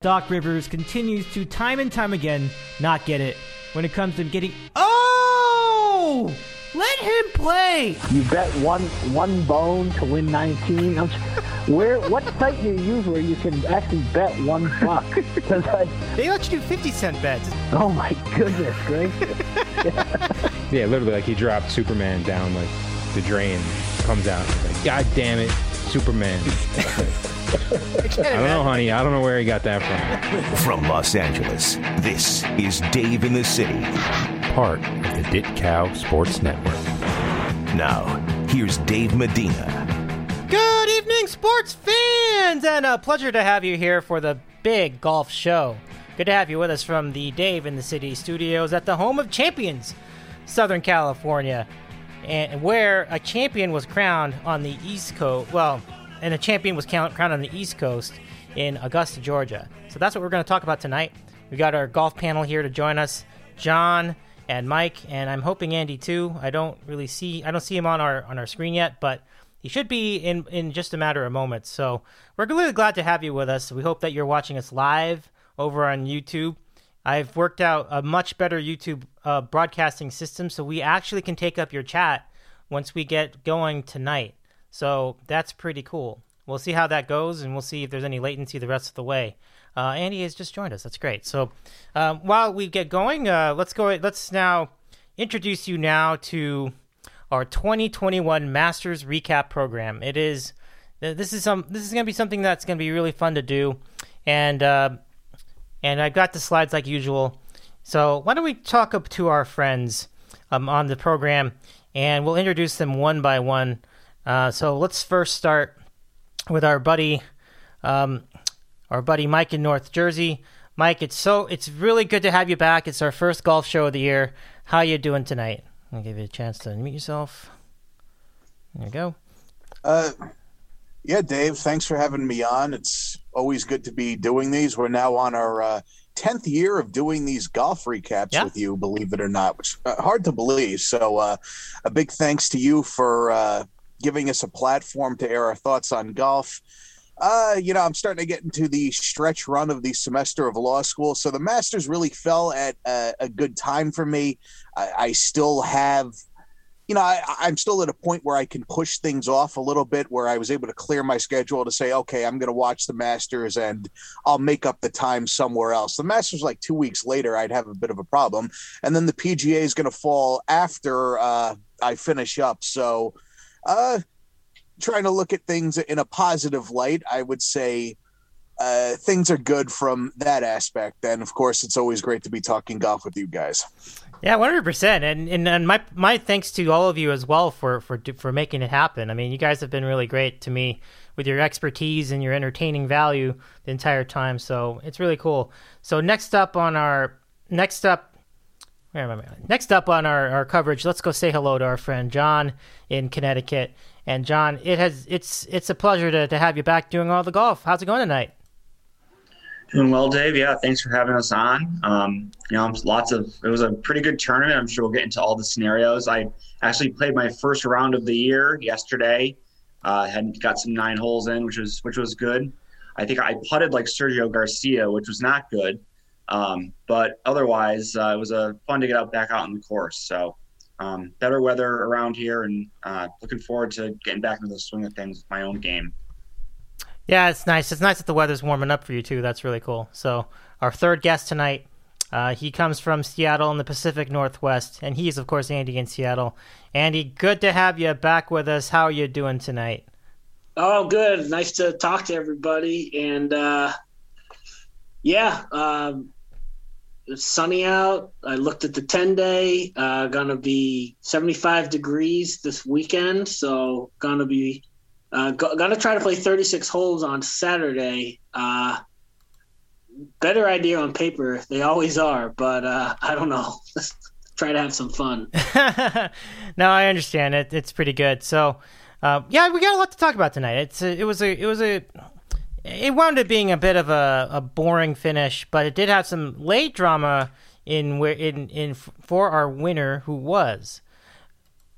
Doc Rivers continues to time and time again not get it when it comes to getting. Oh! Let him play! You bet one one bone to win 19. I'm, where? What site do you use where you can actually bet one buck? 'Cause I, They let you do 50 cent bets. oh my goodness gracious! Yeah, literally, like he dropped Superman down like the drain, comes out. He's like, God damn it, Superman. I don't know, honey. I don't know where he got that from. From Los Angeles, this is Dave in the City. Part of the Dit Cow Sports Network. Now, here's Dave Medina. Good evening, sports fans, and a pleasure to have you here for the big golf show. Good to have you with us from the Dave in the City studios at the home of champions, Southern California, and where a champion was crowned on the East Coast. Well, and a champion was crowned on the East Coast in Augusta, Georgia. So that's what we're going to talk about tonight. We got our golf panel here to join us, John and Mike, and I'm hoping Andy too. I don't really see I don't see him on our on our screen yet, but he should be in in just a matter of moments. So we're really glad to have you with us. We hope that you're watching us live over on YouTube. I've worked out a much better YouTube uh, broadcasting system, so we actually can take up your chat once we get going tonight. So that's pretty cool. We'll see how that goes, and we'll see if there's any latency the rest of the way. Uh, Andy has just joined us. That's great. So um, while we get going, uh, let's go. Let's now introduce you now to our 2021 Masters Recap Program. It is this is some this is going to be something that's going to be really fun to do, and uh, and I've got the slides like usual. So why don't we talk up to our friends um, on the program, and we'll introduce them one by one. Uh, so let's first start with our buddy, um, our buddy Mike in North Jersey. Mike, it's so it's really good to have you back. It's our first golf show of the year. How you doing tonight? I'll give you a chance to unmute yourself. There you go. Uh, yeah, Dave, thanks for having me on. It's always good to be doing these. We're now on our uh, 10th year of doing these golf recaps Yeah. with you, believe it or not, which uh, hard to believe. So, uh, a big thanks to you for uh, giving us a platform to air our thoughts on golf. Uh, you know, I'm starting to get into the stretch run of the semester of law school. So the Masters really fell at a, a good time for me. I, I still have you know, I, I'm still at a point where I can push things off a little bit, where I was able to clear my schedule to say, okay, I'm going to watch the Masters and I'll make up the time somewhere else. The Masters, like two weeks later, I'd have a bit of a problem. And then the PGA is going to fall after uh, I finish up. So, uh, trying to look at things in a positive light, I would say uh, things are good from that aspect. And of course, it's always great to be talking golf with you guys. Yeah, one hundred percent, and and my my thanks to all of you as well for for for making it happen. I mean, you guys have been really great to me with your expertise and your entertaining value the entire time. So it's really cool. So next up on our next up? Next up on our our coverage, let's go say hello to our friend John in Connecticut. And John, it has it's it's a pleasure to to have you back doing all the golf. How's it going tonight? Doing well, Dave. Yeah, thanks for having us on. Um, you know, lots of it was a pretty good tournament. I'm sure we'll get into all the scenarios. I actually played my first round of the year yesterday. Uh, had got some nine holes in, which was which was good. I think I putted like Sergio Garcia, which was not good. Um, but otherwise, uh, it was a fun to get out back out on the course. So um, better weather around here, and uh, looking forward to getting back into the swing of things with my own game. Yeah, it's nice. It's nice that the weather's warming up for you too. That's really cool. So our third guest tonight, uh, he comes from Seattle in the Pacific Northwest, and he's of course Andy in Seattle. Andy, good to have you back with us. How are you doing tonight? Oh, good. Nice to talk to everybody. And uh, yeah, um, it's sunny out. I looked at the 10 day, uh, gonna be 75 degrees this weekend. So, gonna be uh, go- gonna try to play 36 holes on Saturday. Uh, better idea on paper. They always are, but uh, I don't know. try to have some fun. no, I understand it. It's pretty good. So, uh, yeah, we got a lot to talk about tonight. It's a, it was a it was a it wound up being a bit of a, a boring finish, but it did have some late drama in where in in for our winner who was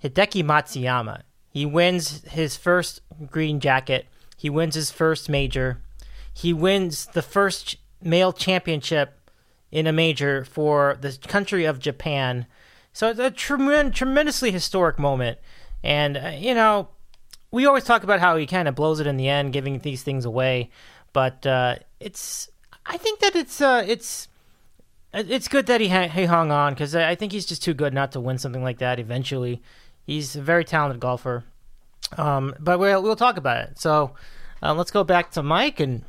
Hideki Matsuyama. He wins his first green jacket. He wins his first major. He wins the first male championship in a major for the country of Japan. So it's a trem- tremendously historic moment. And, uh, you know, we always talk about how he kind of blows it in the end, giving these things away. But uh, it's, I think that it's, uh, it's, it's good that he, ha- he hung on because I think he's just too good not to win something like that eventually. He's a very talented golfer. Um, but we'll, we'll talk about it. So uh, let's go back to Mike and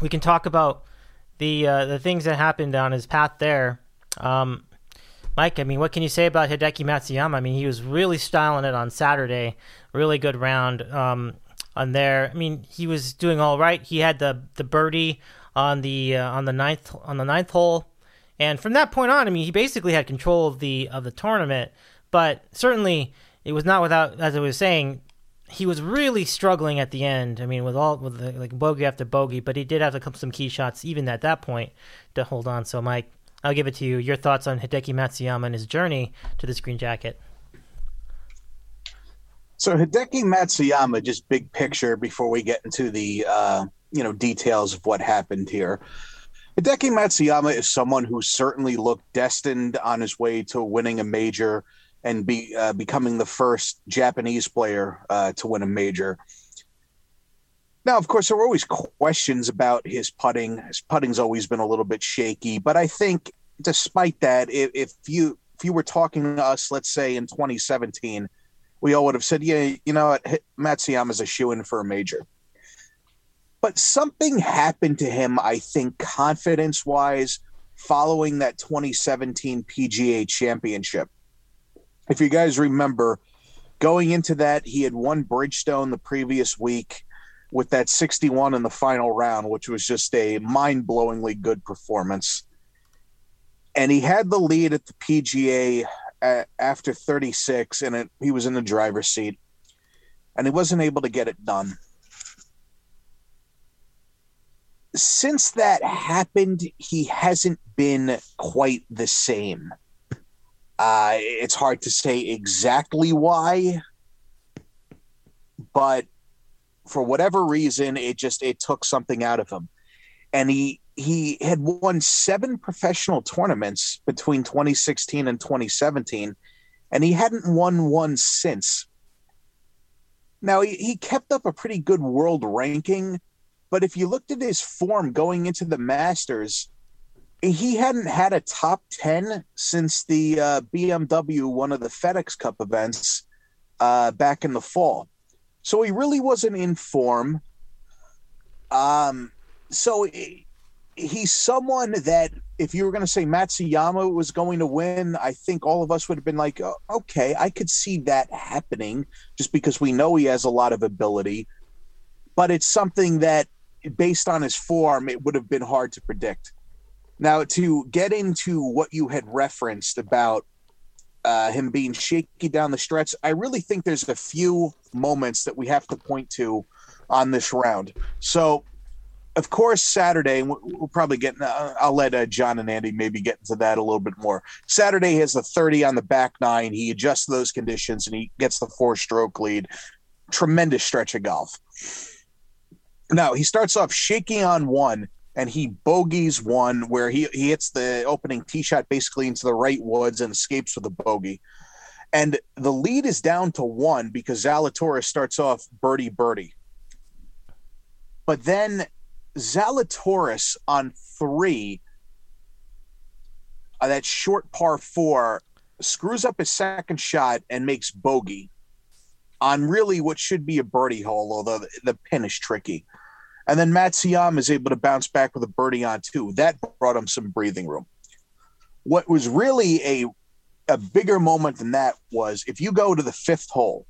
we can talk about the uh, the things that happened on his path there. Um, Mike, I mean, what can you say about Hideki Matsuyama? I mean, he was really styling it on Saturday. Really good round um, on there. I mean, he was doing all right. He had the the birdie on the uh, on the ninth on the ninth hole, and from that point on, I mean, he basically had control of the of the tournament. But certainly, it was not without, as I was saying, he was really struggling at the end. I mean, with all with the, like bogey after bogey, but he did have to come some key shots even at that point to hold on. So, Mike, I'll give it to you. Your thoughts on Hideki Matsuyama and his journey to this green jacket? So Hideki Matsuyama, just big picture before we get into the uh, you know details of what happened here. Hideki Matsuyama is someone who certainly looked destined on his way to winning a major and be uh, becoming the first Japanese player uh, to win a major. Now, of course, there were always questions about his putting. His putting's always been a little bit shaky, but I think, despite that, if, if you if you were talking to us, let's say in 2017, we all would have said, "Yeah, you know, what, Matsuyama's a shoe in for a major." But something happened to him, I think, confidence wise, following that 2017 PGA Championship if you guys remember, going into that, he had won Bridgestone the previous week with that 61 in the final round, which was just a mind blowingly good performance. And he had the lead at the PGA after 36, and it, he was in the driver's seat, and he wasn't able to get it done. Since that happened, he hasn't been quite the same. Uh, it's hard to say exactly why, but for whatever reason, it just it took something out of him, and he he had won seven professional tournaments between 2016 and 2017, and he hadn't won one since. Now he, he kept up a pretty good world ranking, but if you looked at his form going into the Masters, he hadn't had a top 10 since the uh, BMW, one of the FedEx Cup events uh, back in the fall. So he really wasn't in form. Um, so he, he's someone that if you were going to say Matsuyama was going to win, I think all of us would have been like, oh, okay, I could see that happening just because we know he has a lot of ability. But it's something that, based on his form, it would have been hard to predict. Now, to get into what you had referenced about uh, him being shaky down the stretch, I really think there's a few moments that we have to point to on this round. So, of course, Saturday, we'll probably get, uh, I'll let uh, John and Andy maybe get into that a little bit more. Saturday has the 30 on the back nine. He adjusts those conditions and he gets the four stroke lead. Tremendous stretch of golf. Now, he starts off shaking on one and he bogeys one where he, he hits the opening tee shot basically into the right woods and escapes with a bogey. And the lead is down to one because Zalatoris starts off birdie birdie. But then Zalatoris on three, uh, that short par four, screws up his second shot and makes bogey on really what should be a birdie hole, although the, the pin is tricky. And then Matsuyama is able to bounce back with a birdie on two. That brought him some breathing room. What was really a a bigger moment than that was if you go to the fifth hole,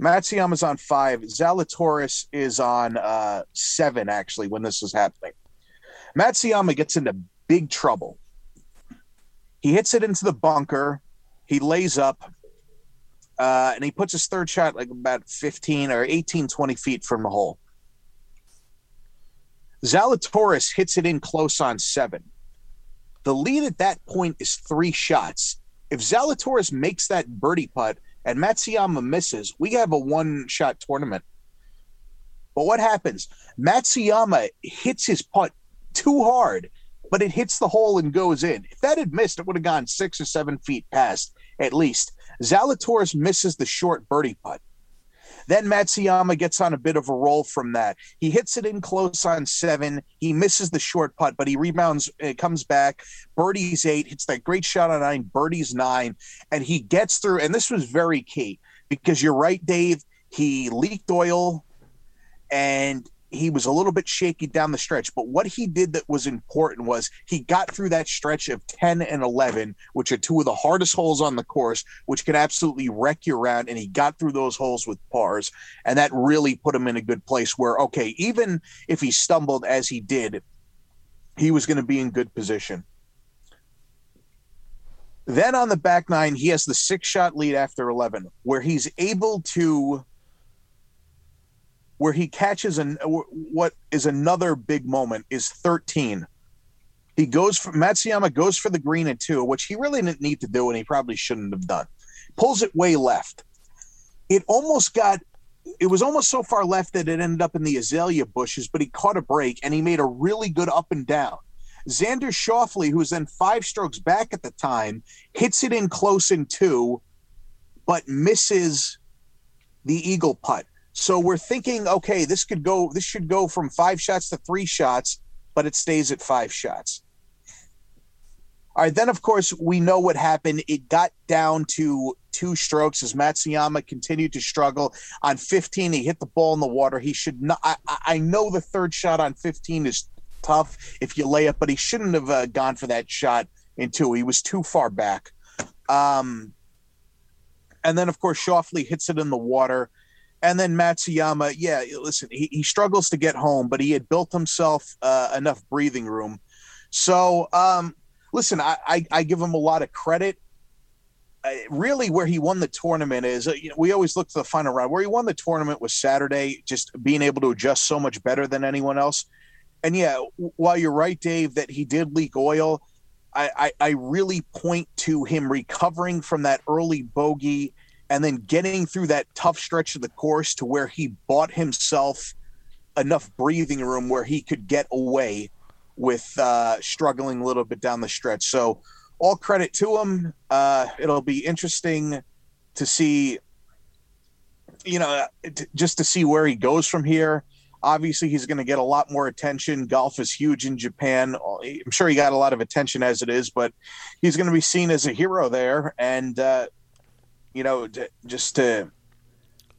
Matsuyama's on five, Zalatoris is on uh, seven, actually, when this is happening. Matsuyama gets into big trouble. He hits it into the bunker. He lays up, uh, and he puts his third shot like about 15 or 18, 20 feet from the hole. Zalatoris hits it in close on seven. The lead at that point is three shots. If Zalatoris makes that birdie putt and Matsuyama misses, we have a one shot tournament. But what happens? Matsuyama hits his putt too hard, but it hits the hole and goes in. If that had missed, it would have gone six or seven feet past at least. Zalatoris misses the short birdie putt. Then Matsuyama gets on a bit of a roll from that. He hits it in close on seven. He misses the short putt, but he rebounds, it comes back. Birdie's eight, hits that great shot on nine. Birdie's nine, and he gets through. And this was very key because you're right, Dave. He leaked oil and he was a little bit shaky down the stretch. But what he did that was important was he got through that stretch of 10 and 11, which are two of the hardest holes on the course, which can absolutely wreck your round. And he got through those holes with pars. And that really put him in a good place where, okay, even if he stumbled as he did, he was going to be in good position. Then on the back nine, he has the six shot lead after 11, where he's able to where he catches an what is another big moment is 13. He goes for Matsuyama goes for the green at two, which he really didn't need to do, and he probably shouldn't have done. Pulls it way left. It almost got it was almost so far left that it ended up in the azalea bushes, but he caught a break and he made a really good up and down. Xander Schauffele, who was then five strokes back at the time, hits it in close in two, but misses the eagle putt. So we're thinking, okay, this could go, this should go from five shots to three shots, but it stays at five shots. All right, then of course we know what happened. It got down to two strokes as Matsuyama continued to struggle. On 15, he hit the ball in the water. He should not. I, I know the third shot on 15 is tough if you lay it, but he shouldn't have uh, gone for that shot in two. He was too far back. Um, and then of course Schauffele hits it in the water. And then Matsuyama, yeah, listen, he, he struggles to get home, but he had built himself uh, enough breathing room. So, um, listen, I, I, I, give him a lot of credit. Uh, really, where he won the tournament is, uh, you know, we always look to the final round. Where he won the tournament was Saturday, just being able to adjust so much better than anyone else. And yeah, while you're right, Dave, that he did leak oil, I, I, I really point to him recovering from that early bogey and then getting through that tough stretch of the course to where he bought himself enough breathing room where he could get away with uh, struggling a little bit down the stretch. So, all credit to him. Uh, it'll be interesting to see, you know, t- just to see where he goes from here. Obviously, he's going to get a lot more attention. Golf is huge in Japan. I'm sure he got a lot of attention as it is, but he's going to be seen as a hero there. And uh, you know, to, just to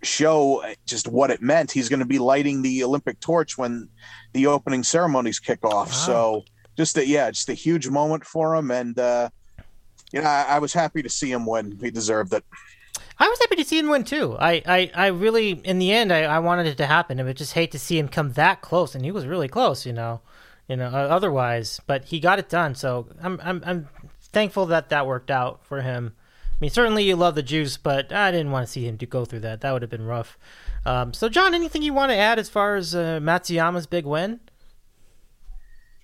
show just what it meant. He's going to be lighting the Olympic torch when the opening ceremonies kick off. Wow. So just a, yeah, just a huge moment for him. And, uh, you know, I, I, was happy to see him win. He deserved it. I was happy to see him win too. I, I, I really, in the end, I, I wanted it to happen. I would just hate to see him come that close, and he was really close, you know, you know. Otherwise, but he got it done. So I'm, I'm, I'm thankful that that worked out for him. I mean, certainly you love the juice, but I didn't want to see him to go through that. That would have been rough. Um, so, John, anything you want to add as far as uh, Matsuyama's big win?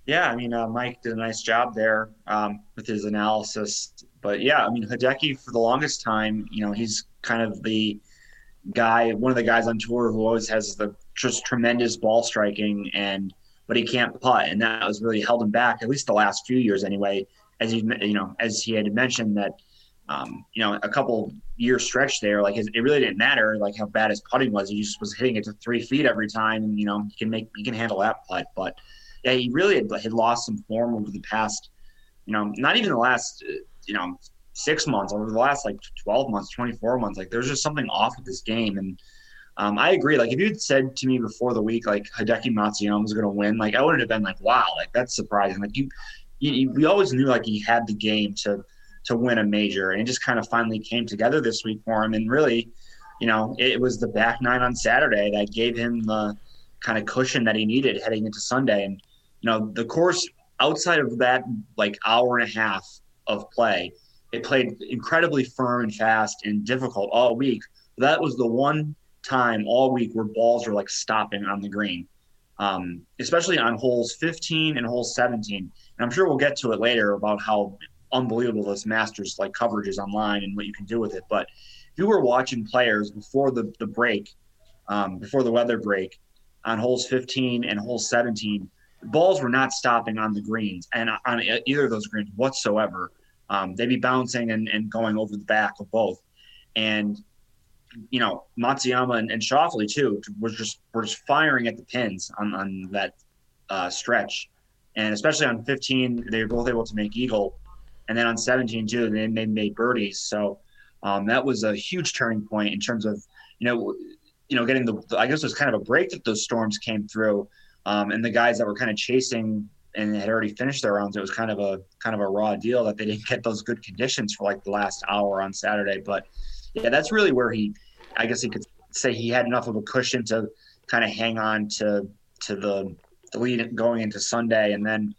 Yeah, I mean, uh, Mike did a nice job there um, with his analysis. But yeah, I mean, Hideki for the longest time, you know, he's kind of the guy, one of the guys on tour who always has the just tremendous ball striking and but he can't putt, and that was really held him back at least the last few years anyway. As he, you know, as he had mentioned that um, you know, a couple year stretch there, like it really didn't matter like how bad his putting was. He just was hitting it to three feet every time, and you know he can make he can handle that putt. But yeah, he really had, had lost some form over the past, you know, not even the last, uh, you know, six months, over the last like twelve months, twenty four months. Like there's just something off with this game, and um, I agree. Like if you had said to me before the week, like Hideki Matsuyama was going to win, like I wouldn't have been like, wow, like that's surprising. Like you, you, we always knew like he had the game to to win a major. And it just kind of finally came together this week for him. And really, you know, it was the back nine on Saturday that gave him the kind of cushion that he needed heading into Sunday. And, you know, the course outside of that like hour and a half of play, it played incredibly firm and fast and difficult all week. That was the one time all week where balls were like stopping on the green, um, especially on holes 15 and hole 17. And I'm sure we'll get to it later about how unbelievable this Masters like coverage is online and what you can do with it. But if you were watching players before the the break, um, before the weather break, on holes 15 and hole 17, balls were not stopping on the greens and on either of those greens whatsoever. Um, they'd be bouncing and, and going over the back of both. And, you know, Matsuyama and, and Schauffele too was just were just firing at the pins on, on that uh, stretch. And especially on 15, they were both able to make eagle. And then on 17 too, they, they made birdies. So um, that was a huge turning point in terms of, you know, you know, getting the, I guess it was kind of a break that those storms came through. Um, and the guys that were kind of chasing and had already finished their rounds, it was kind of a kind of a raw deal that they didn't get those good conditions for like the last hour on Saturday. But yeah, that's really where he, I guess he could say he had enough of a cushion to kind of hang on to to the, the lead going into Sunday, and then.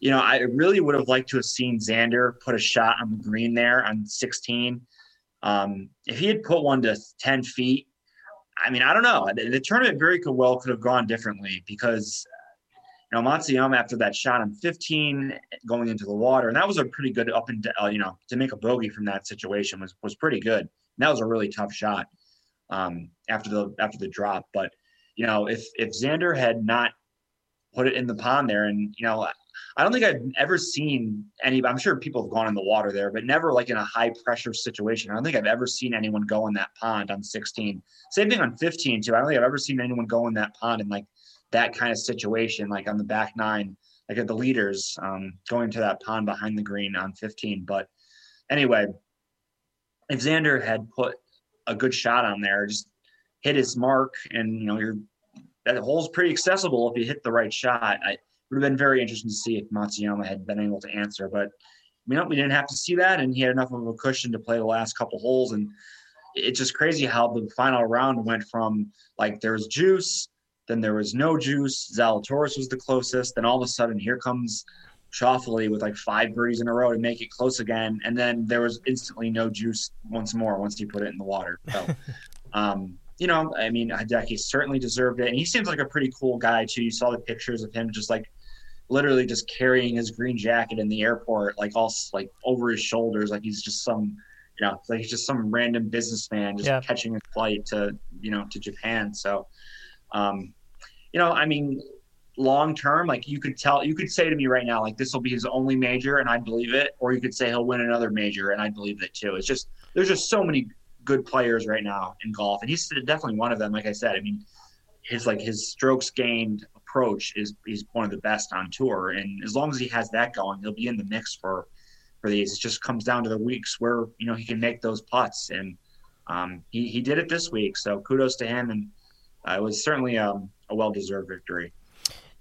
You know, I really would have liked to have seen Xander put a shot on the green there on 16. Um, if he had put one to 10 feet, I mean, I don't know. The, the, tournament very could well could have gone differently because you know Matsuyama after that shot on 15 going into the water, and that was a pretty good up and uh, you know to make a bogey from that situation was was pretty good. And that was a really tough shot um, after the after the drop. But you know, if if Xander had not put it in the pond there, and you know, I don't think I've ever seen any. I'm sure people have gone in the water there, but never like in a high pressure situation. I don't think I've ever seen anyone go in that pond on 16. Same thing on 15 too. I don't think I've ever seen anyone go in that pond in like that kind of situation, like on the back nine, like at the leaders um, going to that pond behind the green on 15. But anyway, if Xander had put a good shot on there, just hit his mark, and you know, you're that hole's pretty accessible if you hit the right shot. I, would have been very interesting to see if Matsuyama had been able to answer. But you know, we didn't have to see that, and he had enough of a cushion to play the last couple holes. And it's just crazy how the final round went from like there was juice, then there was no juice. Zalatoris was the closest. Then all of a sudden, here comes Schauffele with like five birdies in a row to make it close again, and then there was instantly no juice once more once he put it in the water. So. um, you know, I mean, Hideki certainly deserved it, and he seems like a pretty cool guy too. You saw the pictures of him just like literally just carrying his green jacket in the airport, like all like over his shoulders, like he's just some, you know, like he's just some random businessman just yeah. catching a flight to, you know, to Japan. So, um, you know, I mean, long term, like you could tell, you could say to me right now, like this will be his only major, and I'd believe it, or you could say he'll win another major, and I'd believe it too. It's just there's just so many good players right now in golf, and he's definitely one of them. Like I said, I mean, his like his strokes gained approach is he's one of the best on tour, and as long as he has that going, he'll be in the mix for for these. It just comes down to the weeks where you know he can make those putts, and um, he he did it this week. So kudos to him, and uh, it was certainly um, a well deserved victory.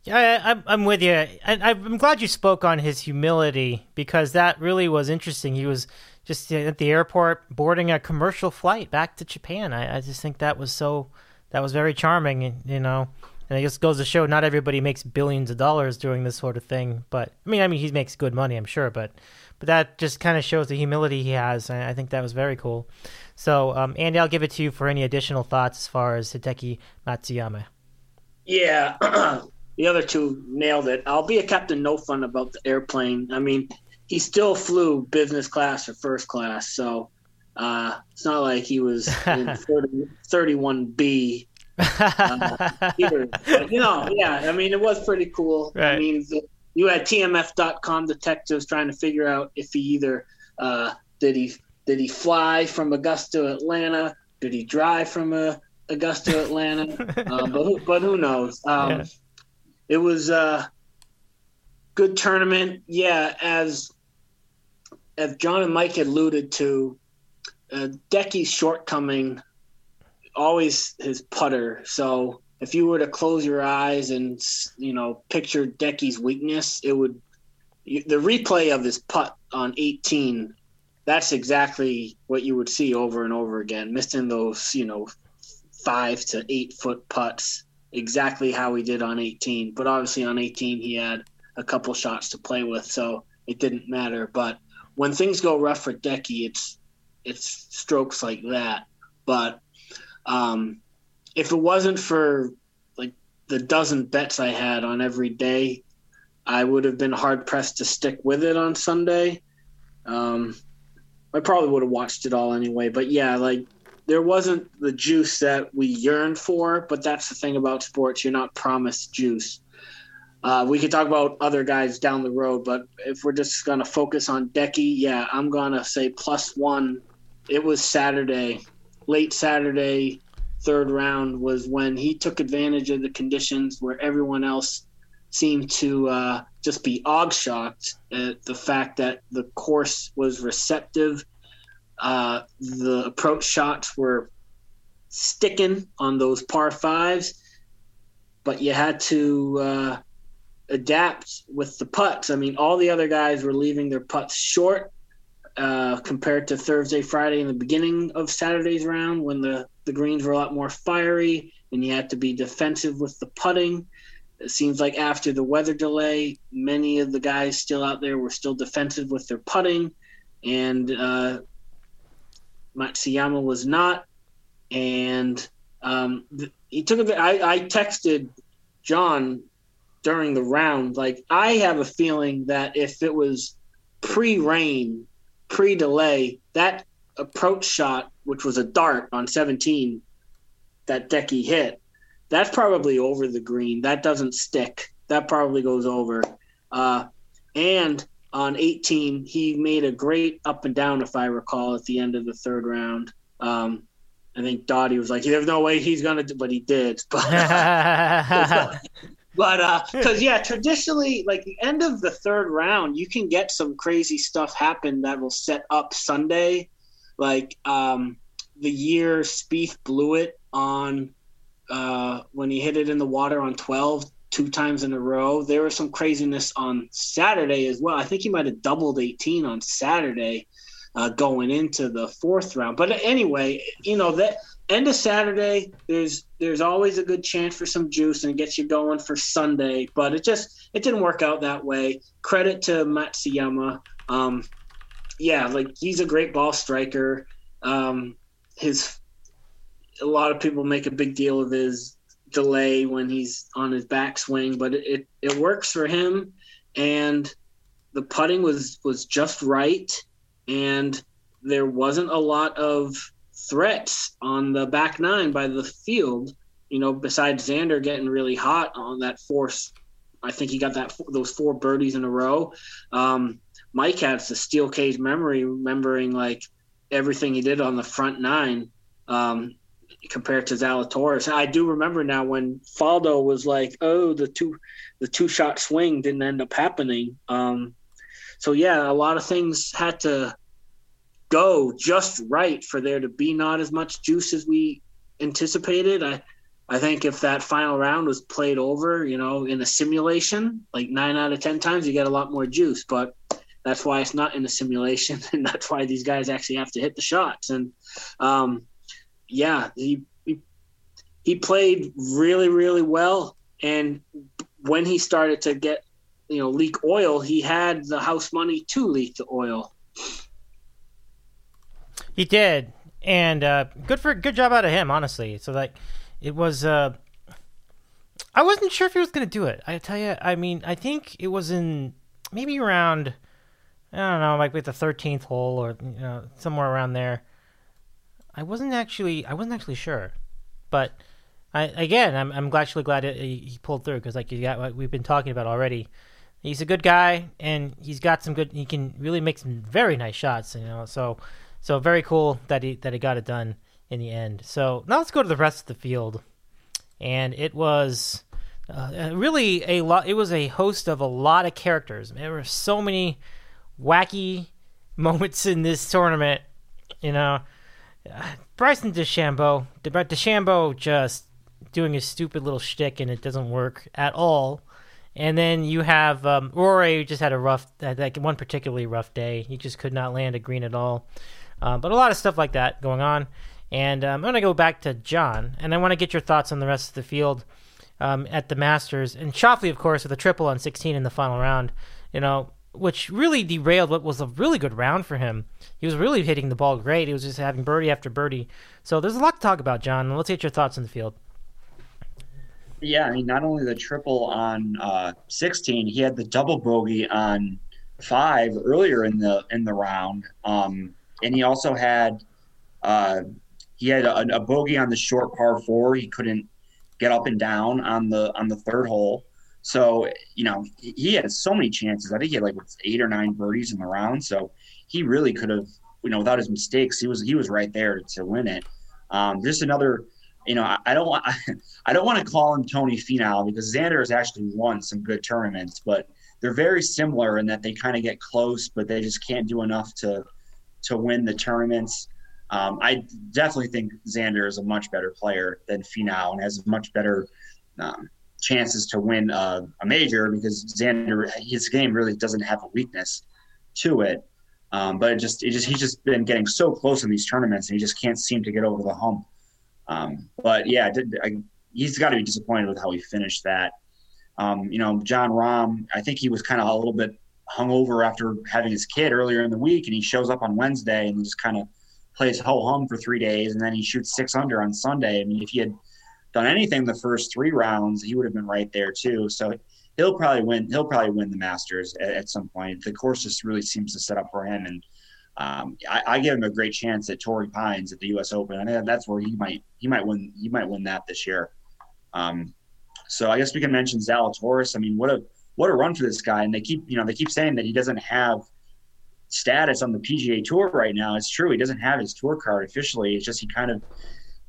Yeah, I, I'm with you. I, I'm glad you spoke on his humility because that really was interesting. He was just at the airport boarding a commercial flight back to Japan. I, I just think that was so that was very charming. You know, and it just goes to show not everybody makes billions of dollars doing this sort of thing. But I mean, I mean, he makes good money, I'm sure. But but that just kind of shows the humility he has, and I think that was very cool. So, um, Andy, I'll give it to you for any additional thoughts as far as Hideki Matsuyama. Yeah, the other two nailed it. I'll be a Captain No Fun about the airplane. I mean, he still flew business class or first class, so uh, it's not like he was in 30, 31B uh. But, you know, yeah, I mean, it was pretty cool. Right. I mean, you had TMF.com detectives trying to figure out if he either uh, did he did he fly from Augusta to Atlanta, did he drive from uh, Augusta to Atlanta, uh, but who, but who knows? Um, yeah. It was a uh, good tournament. Yeah, as as John and Mike alluded to, uh, Decky's shortcoming always his putter. So if you were to close your eyes and you know picture Decky's weakness, it would the replay of his putt on 18. That's exactly what you would see over and over again, missing those you know five to eight foot putts. Exactly how he did on 18, but obviously on 18 he had a couple shots to play with, so it didn't matter. But when things go rough for Decky, it's it's strokes like that. But um, if it wasn't for like the dozen bets I had on every day, I would have been hard pressed to stick with it on Sunday. Um, I probably would have watched it all anyway. But yeah, like there wasn't the juice that we yearned for. But that's the thing about sports; you're not promised juice. uh, we could talk about other guys down the road, but if we're just going to focus on Decky, yeah, I'm going to say plus one. It was Saturday, late Saturday, third round was when he took advantage of the conditions where everyone else seemed to uh, just be og shocked at the fact that the course was receptive. Uh, the approach shots were sticking on those par fives, but you had to uh, adapt with the putts. I mean, all the other guys were leaving their putts short uh, compared to Thursday, Friday, in the beginning of Saturday's round when the, the greens were a lot more fiery and you had to be defensive with the putting. It seems like after the weather delay, many of the guys still out there were still defensive with their putting, and uh, Matsuyama was not. And um, he took a. I, I texted John during the round. Like I have a feeling that if it was pre-rain, pre-delay, that approach shot, which was a dart on 17, that Decky hit, that's probably over the green. That doesn't stick. That probably goes over. Uh, and on 18, he made a great up and down, if I recall, at the end of the third round. Um, I think Dottie was like, "There's no way he's gonna," do, but he did. But, but because uh, yeah, traditionally, like the end of the third round, you can get some crazy stuff happen that will set up Sunday. Like um, the year Spieth blew it on uh, when he hit it in the water on 12 two times in a row. There was some craziness on Saturday as well. I think he might have doubled 18 on Saturday uh, going into the fourth round. But anyway, you know that end of Saturday, there's there's always a good chance for some juice and it gets you going for Sunday. But it just it didn't work out that way. Credit to Matsuyama. Um, yeah, like he's a great ball striker. Um, his a lot of people make a big deal of his delay when he's on his backswing, but it, it, works for him. And the putting was was just right, and there wasn't a lot of threats on the back nine by the field. You know, besides Xander getting really hot on that force, I think he got that those four birdies in a row. Um, Mike has the steel cage memory, remembering like everything he did on the front nine. Um, compared to Zalatoris. I do remember now when Faldo was like, "Oh, the two, the two shot swing didn't end up happening." Um, so yeah, a lot of things had to go just right for there to be not as much juice as we anticipated. I I think if that final round was played over, you know, in a simulation, like nine out of ten times, you get a lot more juice. But that's why it's not in a simulation, and that's why these guys actually have to hit the shots. And um, yeah, he, he he played really really well, and when he started to get you know leak oil, he had the house money to leak the oil. He did, and uh, good for good job out of him, honestly. So like, it was. Uh, I wasn't sure if he was going to do it. I tell you, I mean, I think it was in maybe around, I don't know, like with the thirteenth hole or you know somewhere around there. I wasn't actually I wasn't actually sure, but I again I'm I'm actually glad it, he pulled through because like you got what we've been talking about already. He's a good guy and he's got some good. He can really make some very nice shots. You know, so so very cool that he that he got it done in the end. So now let's go to the rest of the field, and it was. Uh, really a lot it was a host of a lot of characters there were so many wacky moments in this tournament you know Bryson DeChambeau, DeChambeau just doing his stupid little shtick and it doesn't work at all. And then you have um, Rory, who just had a rough, like one particularly rough day. He just could not land a green at all. Uh, but a lot of stuff like that going on. And um, I'm going to go back to John, and I want to get your thoughts on the rest of the field um, at the Masters. And Schauffele, of course, with a triple on 16 in the final round. You know, which really derailed what was a really good round for him. He was really hitting the ball great. He was just having birdie after birdie. So there's a lot to talk about, John. Let's get your thoughts on the field. Yeah, I mean, not only the triple on uh, 16, he had the double bogey on five earlier in the in the round, um, and he also had uh, he had a, a bogey on the short par four. He couldn't get up and down on the on the third hole. So, you know, he, had so many chances. I think he had like eight or nine birdies in the round. So he really could have, you know, without his mistakes, he was he was right there to, win it. Um, just another, you know, I, I don't want I don't want to call him Tony Finau because Xander has actually won some good tournaments, but they're very similar in that they kind of get close, but they just can't do enough to to win the tournaments. Um, I definitely think Xander is a much better player than Finau and has much better um, chances to win a major because Xander his game really doesn't have a weakness to it. Um, but it just it just he's just been getting so close in these tournaments and he just can't seem to get over the hump. Um, but yeah, I, he's got to be disappointed with how he finished that. Um, you know, Jon Rahm, I think he was kind of a little bit hungover after having his kid earlier in the week, and he shows up on Wednesday and just kind of plays ho hum for three days, and then he shoots six under on Sunday. I mean, if he had done anything the first three rounds, he would have been right there too. So he'll probably win. He'll probably win the Masters at, at some point. The course just really seems to set up for him, and um, I, I, give him a great chance at Torrey Pines at the U.S. Open. I think that's where he might he might win he might win that this year. Um, so I guess we can mention Zalatoris. I mean, what a what a run for this guy! And they keep you know they keep saying that he doesn't have status on the PGA Tour right now. It's true he doesn't have his tour card officially. It's just he kind of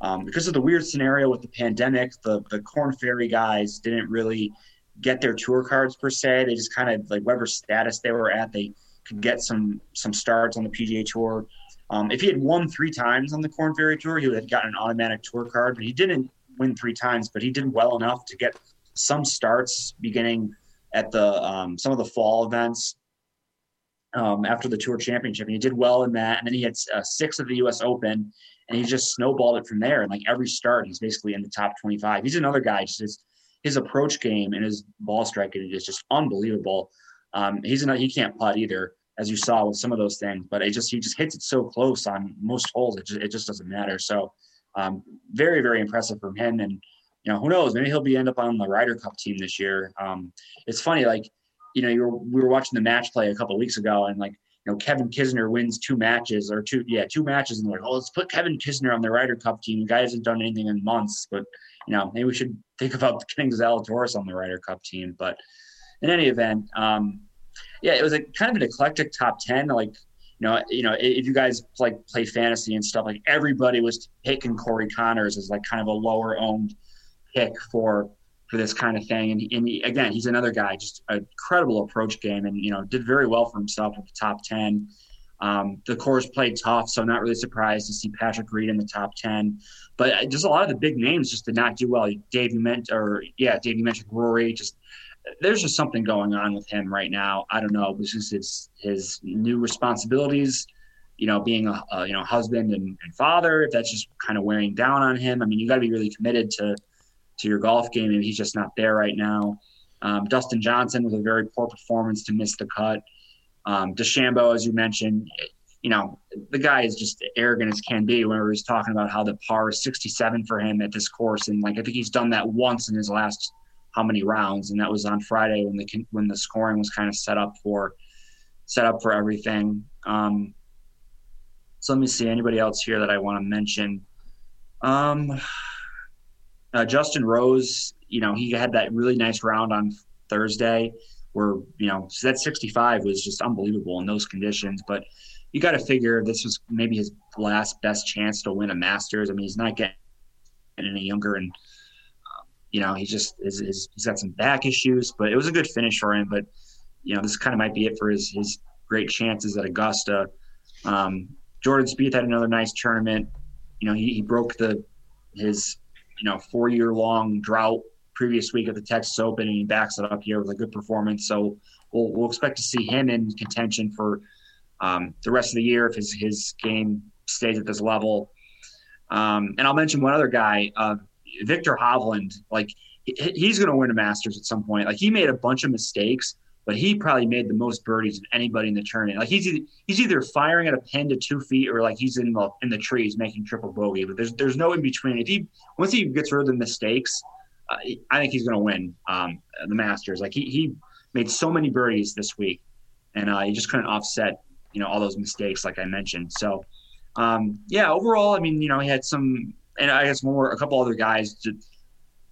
um, because of the weird scenario with the pandemic, the the Korn Ferry guys didn't really get their tour cards per se. They just kind of like whatever status they were at, they could get some some starts on the PGA Tour. Um, if he had won three times on the Korn Ferry Tour, he would have gotten an automatic tour card. But he didn't win three times, but he did well enough to get some starts beginning at the um, some of the fall events um, after the Tour Championship. And he did well in that, and then he had uh, six of the U.S. Open, and he just snowballed it from there. And like every start, he's basically in the top 25. He's another guy. Just his, his approach game and his ball striking is just unbelievable. Um, he's not, he can't putt either, as you saw with some of those things. But it just he just hits it so close on most holes. It just, it just doesn't matter. So um, very very impressive from him. And you know who knows? Maybe he'll be end up on the Ryder Cup team this year. Um, it's funny like you know you were, we were watching the match play a couple weeks ago and like you know, Kevin Kisner wins two matches or two, yeah, two matches, and they're like, oh, let's put Kevin Kisner on the Ryder Cup team. The guy hasn't done anything in months, but you know, maybe we should think about getting Zalatoris on the Ryder Cup team. But in any event, um, yeah, it was a kind of an eclectic top ten. Like, you know, you know, if you guys like play fantasy and stuff, like everybody was picking Corey Conners as like kind of a lower owned pick for for this kind of thing. And, and he, again, he's another guy, just an incredible approach game, and you know, did very well for himself at the top ten. Um, the course played tough, so not really surprised to see Patrick Reed in the top ten. But uh, just a lot of the big names just did not do well. Dave, you meant, or yeah, Dave, you mentioned Rory. Just there's just something going on with him right now. I don't know. It's just his his new responsibilities. You know, being a, a you know husband and, and father. If that's just kind of wearing down on him. I mean, you got to be really committed to to your golf game, and he's just not there right now. Um, Dustin Johnson with a very poor performance to miss the cut. Um, DeChambeau, as you mentioned, you know, the guy is just arrogant as can be whenever he's talking about how the par is 67 for him at this course. And like, I think he's done that once in his last how many rounds. And that was on Friday when the, when the scoring was kind of set up for, set up for everything. Um, so let me see anybody else here that I want to mention. Um, uh, Justin Rose, you know, he had that really nice round on Thursday where, you know, that 65 was just unbelievable in those conditions. But you got to figure this was maybe his last best chance to win a Masters. I mean, he's not getting any younger and, um, you know, he just is, is, he's got some back issues, but it was a good finish for him. But, you know, this kind of might be it for his, his great chances at Augusta. Um, Jordan Spieth had another nice tournament. You know, he, he broke the his you know four year long drought previous week at the Texas Open, and he backs it up here with a good performance. So we'll, we'll expect to see him in contention for um, the rest of the year if his his game stays at this level. Um, and I'll mention one other guy, uh, Viktor Hovland. Like he's going to win a Masters at some point. Like he made a bunch of mistakes, but he probably made the most birdies of anybody in the tournament. Like he's either, he's either firing at a pin to two feet or like he's in the in the trees making triple bogey. But there's there's no in between. If he once he gets rid of the mistakes, uh, I think he's going to win um, the Masters. Like he he made so many birdies this week, and uh, he just couldn't offset you know all those mistakes like I mentioned. So um, yeah, overall, I mean you know he had some, and I guess more a couple other guys. To,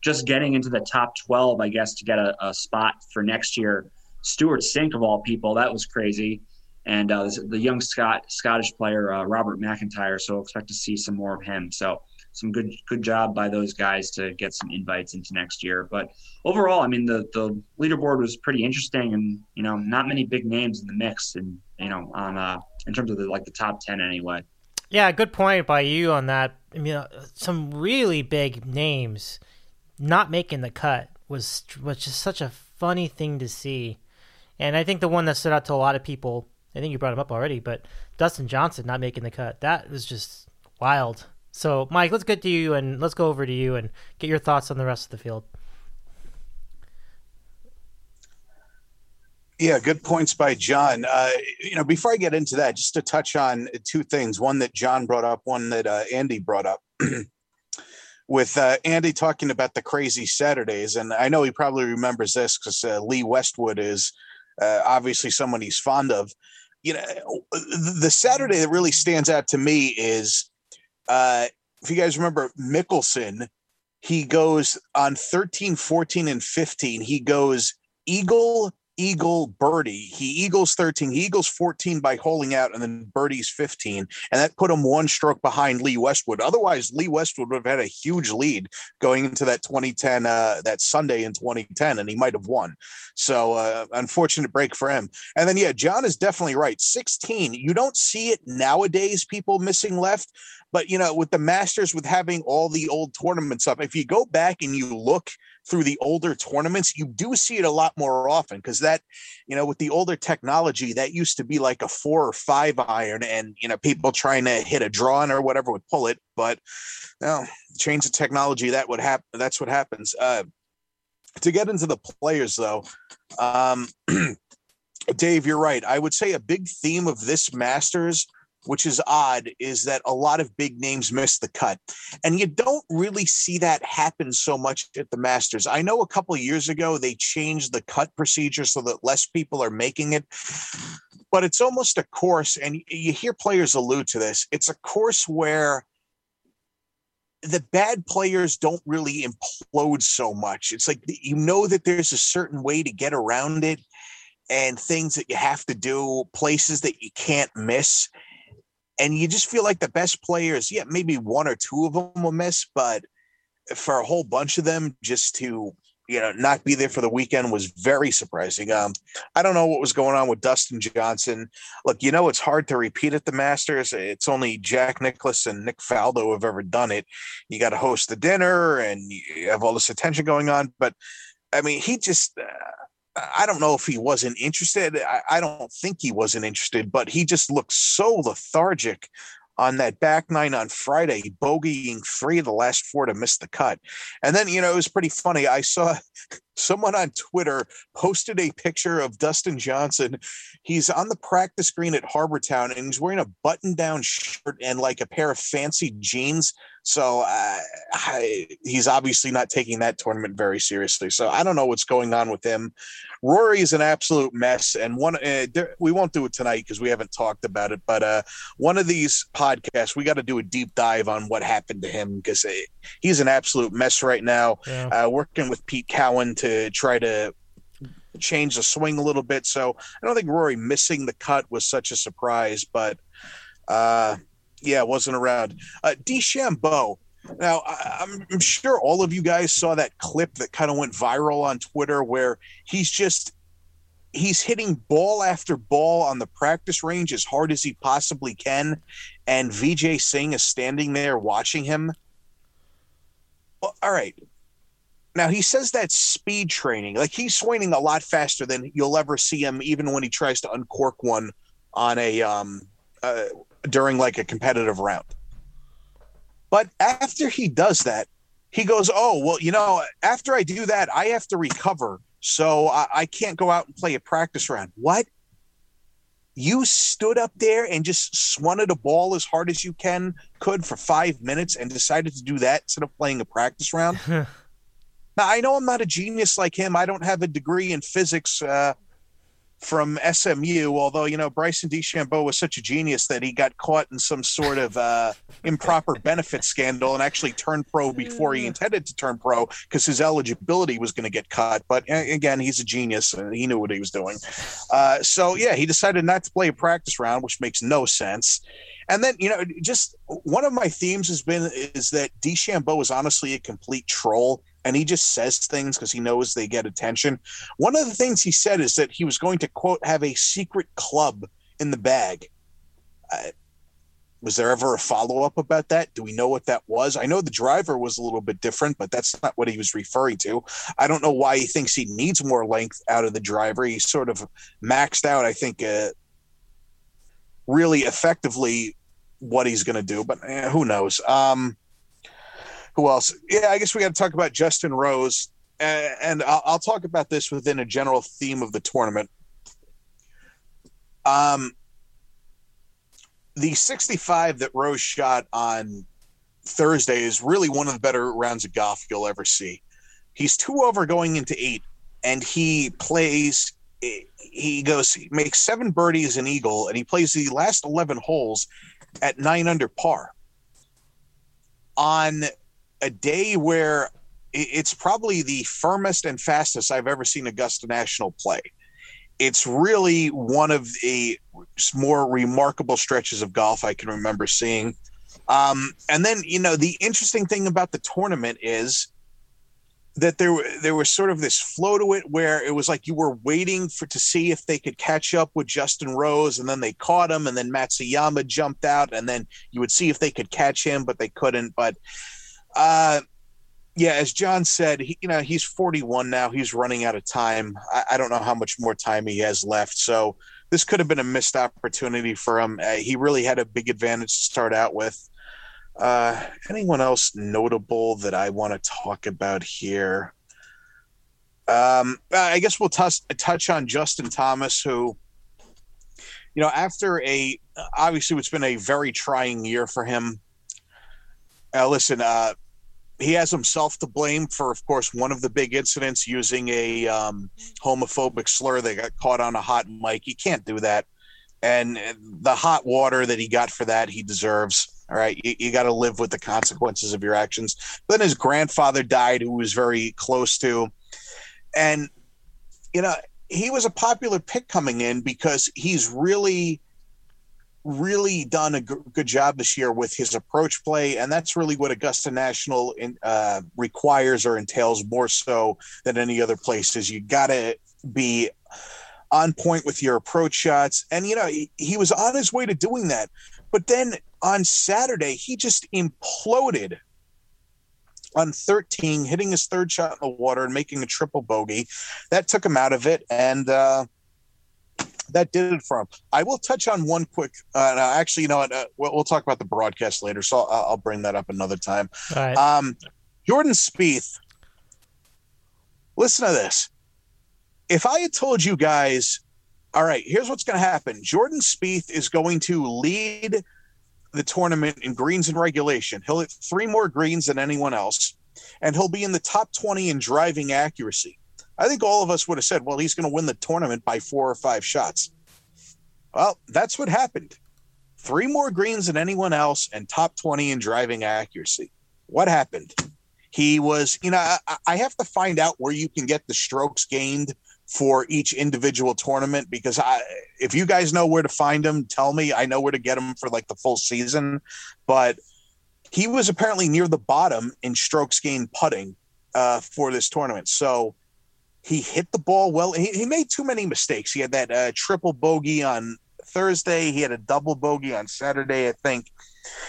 just getting into the top 12, I guess, to get a, a spot for next year. Stewart Cink, of all people, that was crazy. And uh, the young Scott Scottish player uh, Robert McIntyre. So expect to see some more of him. So some good good job by those guys to get some invites into next year. But overall, I mean the the leaderboard was pretty interesting, and you know not many big names in the mix, and you know on uh, in terms of the like the top ten anyway. Yeah, good point by you on that. I mean, uh, some really big names not making the cut was was just such a funny thing to see. And I think the one that stood out to a lot of people, I think you brought him up already, but Dustin Johnson not making the cut. That was just wild. So, Mike, let's get to you and let's go over to you and get your thoughts on the rest of the field. Yeah, good points by John. Uh, you know, before I get into that, just to touch on two things: one that John brought up, one that uh, Andy brought up. with uh, Andy talking about the crazy Saturdays, and I know he probably remembers this because uh, Lee Westwood is uh, obviously someone he's fond of. You know, the Saturday that really stands out to me is uh, if you guys remember Mickelson, he goes on 13, 14, and 15. He goes eagle, eagle birdie. He eagles 13, he eagles 14 by holding out, and then birdies 15. And that put him one stroke behind Lee Westwood. Otherwise, Lee Westwood would have had a huge lead going into that 2010, uh, that Sunday in 2010, and he might have won. So, uh, unfortunate break for him. And then, yeah, John is definitely right. 16, you don't see it nowadays, people missing left. But, you know, with the Masters, with having all the old tournaments up, if you go back and you look, through the older tournaments, you do see it a lot more often because that, you know, with the older technology, that used to be like a four or five iron, and you know, people trying to hit a draw or whatever would pull it. But you know, change the technology, that would happen. That's what happens. Uh, to get into the players, though, um, Dave, you're right. I would say a big theme of this Masters which is odd, is that a lot of big names miss the cut. And you don't really see that happen so much at the Masters. I know a couple years ago they changed the cut procedure so that less people are making it. But it's almost a course, and you hear players allude to this. It's a course where the bad players don't really implode so much. It's like you know that there's a certain way to get around it and things that you have to do, places that you can't miss and you just feel like the best players, yeah, maybe one or two of them will miss, but for a whole bunch of them, just to you know not be there for the weekend was very surprising. Um, I don't know what was going on with Dustin Johnson. Look, you know it's hard to repeat at the Masters. It's only Jack Nicklaus and Nick Faldo have ever done it. You got to host the dinner and you have all this attention going on, but I mean, he just. Uh, I don't know if he wasn't interested. I, I, don't think he wasn't interested, but he just looked so lethargic on that back nine on Friday, bogeying three of the last four to miss the cut. And then, you know, it was pretty funny. I saw someone on Twitter posted a picture of Dustin Johnson. He's on the practice green at Harbour Town and he's wearing a button down shirt and like a pair of fancy jeans so uh, I, he's obviously not taking that tournament very seriously. So I don't know what's going on with him. Rory is an absolute mess, and one uh, we won't do it tonight because we haven't talked about it. But uh, one of these podcasts, we got to do a deep dive on what happened to him because uh, he's an absolute mess right now. Yeah. Uh, working with Pete Cowan to try to change the swing a little bit. So I don't think Rory missing the cut was such a surprise, but uh, yeah, wasn't around. Uh, DeChambeau. Now, I'm sure all of you guys saw that clip that kind of went viral on Twitter where he's just he's hitting ball after ball on the practice range as hard as he possibly can, and Vijay Singh is standing there watching him. Well, all right. Now he says that speed training, like he's swinging a lot faster than you'll ever see him, even when he tries to uncork one on a um, uh, during like a competitive round. But after he does that, he goes, Oh, well, you know, after I do that, I have to recover. So I, I can't go out and play a practice round. What? You stood up there and just swatted a ball as hard as you can could for five minutes and decided to do that instead of playing a practice round. now I know I'm not a genius like him. I don't have a degree in physics. Uh, from SMU, although you know Bryson DeChambeau was such a genius that he got caught in some sort of uh, improper benefit scandal and actually turned pro before he intended to turn pro because his eligibility was going to get cut. But again, he's a genius and he knew what he was doing. Uh, so yeah, he decided not to play a practice round, which makes no sense. And then you know, just one of my themes has been is that DeChambeau is honestly a complete troll and he just says things because he knows they get attention. One of the things he said is that he was going to quote have a secret club in the bag. Uh, was there ever a follow up about that? Do we know what that was? I know the driver was a little bit different, but that's not what he was referring to. I don't know why he thinks he needs more length out of the driver. He's sort of maxed out, I think, uh, really effectively what he's going to do, but eh, who knows? Um, who else? Yeah, I guess we got to talk about Justin Rose, and, I'll, I'll, talk about this within a general theme of the tournament. Um, the 65 that Rose shot on Thursday is really one of the better rounds of golf you'll ever see. He's two over going into eight, and he plays. He goes, he makes seven birdies and eagle, and he plays the last 11 holes at nine under par. On a day where it's probably the firmest and fastest I've ever seen Augusta National play. It's really one of the more remarkable stretches of golf I can remember seeing. Um, and then, you know, the interesting thing about the tournament is that there there was sort of this flow to it where it was like you were waiting for to see if they could catch up with Justin Rose, and then they caught him, and then Matsuyama jumped out, and then you would see if they could catch him, but they couldn't. But uh, yeah, as John said, he, you know, he's 41 now. He's running out of time. I, I, don't know how much more time he has left. So this could have been a missed opportunity for him. Uh, he really had a big advantage to start out with. Uh, anyone else notable that I want to talk about here? Um, I guess we'll touch touch on Justin Thomas, who, you know, after a obviously it's been a very trying year for him. Uh, listen, uh, he has himself to blame for, of course, one of the big incidents using a um, homophobic slur that got caught on a hot mic. You can't do that. And the hot water that he got for that, he deserves. All right. You, you got to live with the consequences of your actions. Then his grandfather died, who was very close to. And, you know, he was a popular pick coming in because he's really really done a g- good job this year with his approach play, and that's really what Augusta National in, uh, requires or entails more so than any other places. You got to be on point with your approach shots, and you know he, he was on his way to doing that, but then on Saturday he just imploded on 13, hitting his third shot in the water and making a triple bogey. That took him out of it, and. Uh, that did it for him. I will touch on one quick. Uh, actually, you know what? Uh, we'll, we'll, talk about the broadcast later, so I'll, I'll bring that up another time. Um, Jordan Spieth. Listen to this. If I had told you guys, all right, here's what's going to happen. Jordan Spieth is going to lead the tournament in greens and regulation. He'll hit three more greens than anyone else, and he'll be in the top 20 in driving accuracy. I think all of us would have said, well, he's going to win the tournament by four or five shots. Well, that's what happened. Three more greens than anyone else and top 20 in driving accuracy. What happened? He was, you know, I, have to find out where you can get the strokes gained for each individual tournament because I, if you guys know where to find them, tell me. I know where to get them for like the full season. But he was apparently near the bottom in strokes gained putting uh, for this tournament. So, he hit the ball well. He, he made too many mistakes. He had that uh, triple bogey on Thursday. He had a double bogey on Saturday, I think.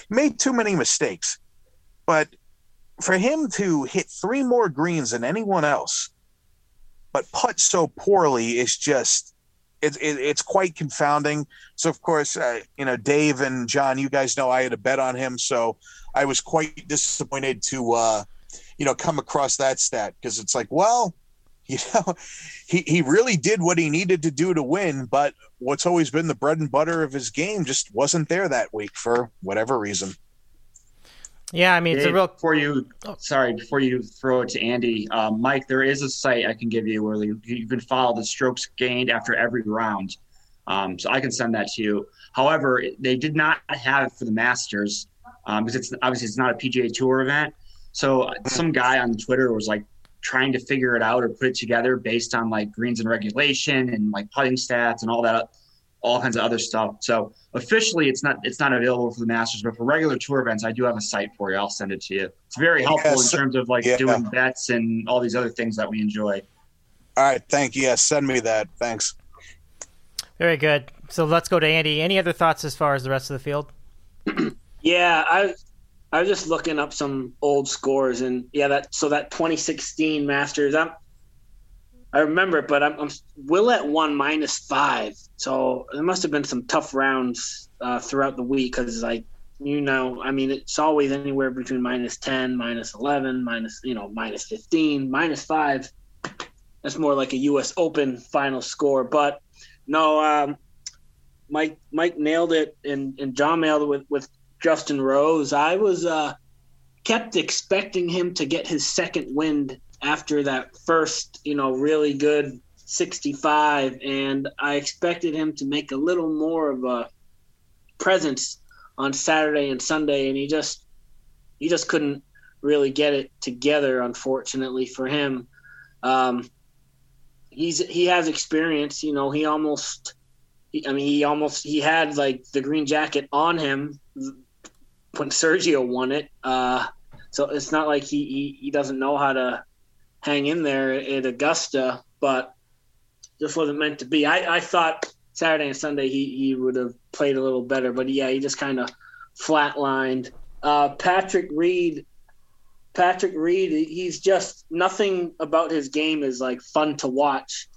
He made too many mistakes. But for him to hit three more greens than anyone else, but putt so poorly is just it's it's quite confounding. So of course, uh, you know, Dave and John, you guys know I had a bet on him, so I was quite disappointed to uh, you know come across that stat because it's like, well, you know, he, he really did what he needed to do to win, but what's always been the bread and butter of his game just wasn't there that week for whatever reason. Yeah, I mean, it's Dave, a real. Before you, sorry, before you throw it to Andy, uh, Mike, there is a site I can give you where you, you can follow the strokes gained after every round. Um, so I can send that to you. However, they did not have it for the Masters um, because it's obviously it's not a PGA Tour event. So some guy on Twitter was like trying to figure it out or put it together based on like greens and regulation and like putting stats and all that all kinds of other stuff. So officially, it's not it's not available for the Masters, but for regular tour events, I do have a site for you. I'll send it to you. It's very helpful Yes. in terms of like Yeah. doing bets and all these other things that we enjoy. All right, thank you. Yes, send me that. Thanks. Very good. So let's go to Andy. Any other thoughts as far as the rest of the field? Yeah, I I was just looking up some old scores, and yeah, that so that 2016 Masters, I'm I remember it, but I'm, I'm Willett won minus five, so there must have been some tough rounds uh, throughout the week because like you know, I mean, it's always anywhere between minus 10, minus 11, minus you know, minus 15, minus five. That's more like a U.S. Open final score, but no, um, Mike Mike nailed it, and, and John nailed it with with Justin Rose. I was uh, kept expecting him to get his second wind after that first, you know, really good 65, and I expected him to make a little more of a presence on Saturday and Sunday, and he just he just couldn't really get it together, unfortunately for him. Um, he's he has experience, you know. He almost, I mean, he almost he had like the green jacket on him when Sergio won it. Uh, so it's not like he, he he doesn't know how to hang in there at Augusta, but just wasn't meant to be. I, I thought Saturday and Sunday he, he would have played a little better, but yeah, he just kind of flatlined. Uh, Patrick Reed, Patrick Reed, he's just nothing about his game is like fun to watch.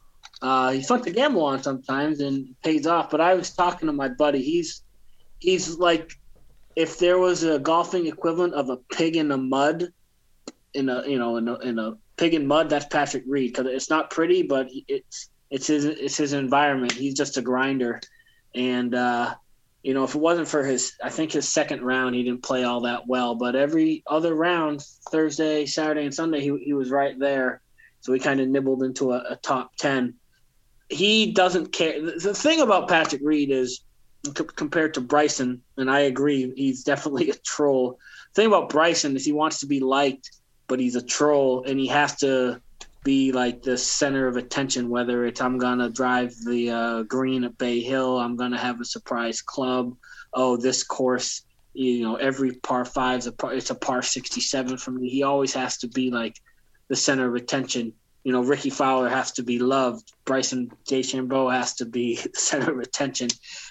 Uh, he's fun to gamble on sometimes and pays off. But I was talking to my buddy. He's he's like if there was a golfing equivalent of a pig in the mud, in a you know in a, in a pig in mud, that's Patrick Reed because it's not pretty, but it's it's his it's his environment. He's just a grinder, and uh, you know if it wasn't for his, I think his second round he didn't play all that well, but every other round, Thursday, Saturday, and Sunday, he he was right there. So he kind of nibbled into a, a top ten. He doesn't care. The the thing about Patrick Reed is c- compared to Bryson, and I agree, he's definitely a troll. The thing about Bryson is he wants to be liked, but he's a troll, and he has to be like the center of attention. Whether it's I'm gonna drive the uh, green at Bay Hill, I'm gonna have a surprise club. Oh, this course, you know, every par five's a par, it's a par 67 for me. He always has to be like the center of attention. You know, Rickie Fowler has to be loved. Bryson DeChambeau has to be center of attention.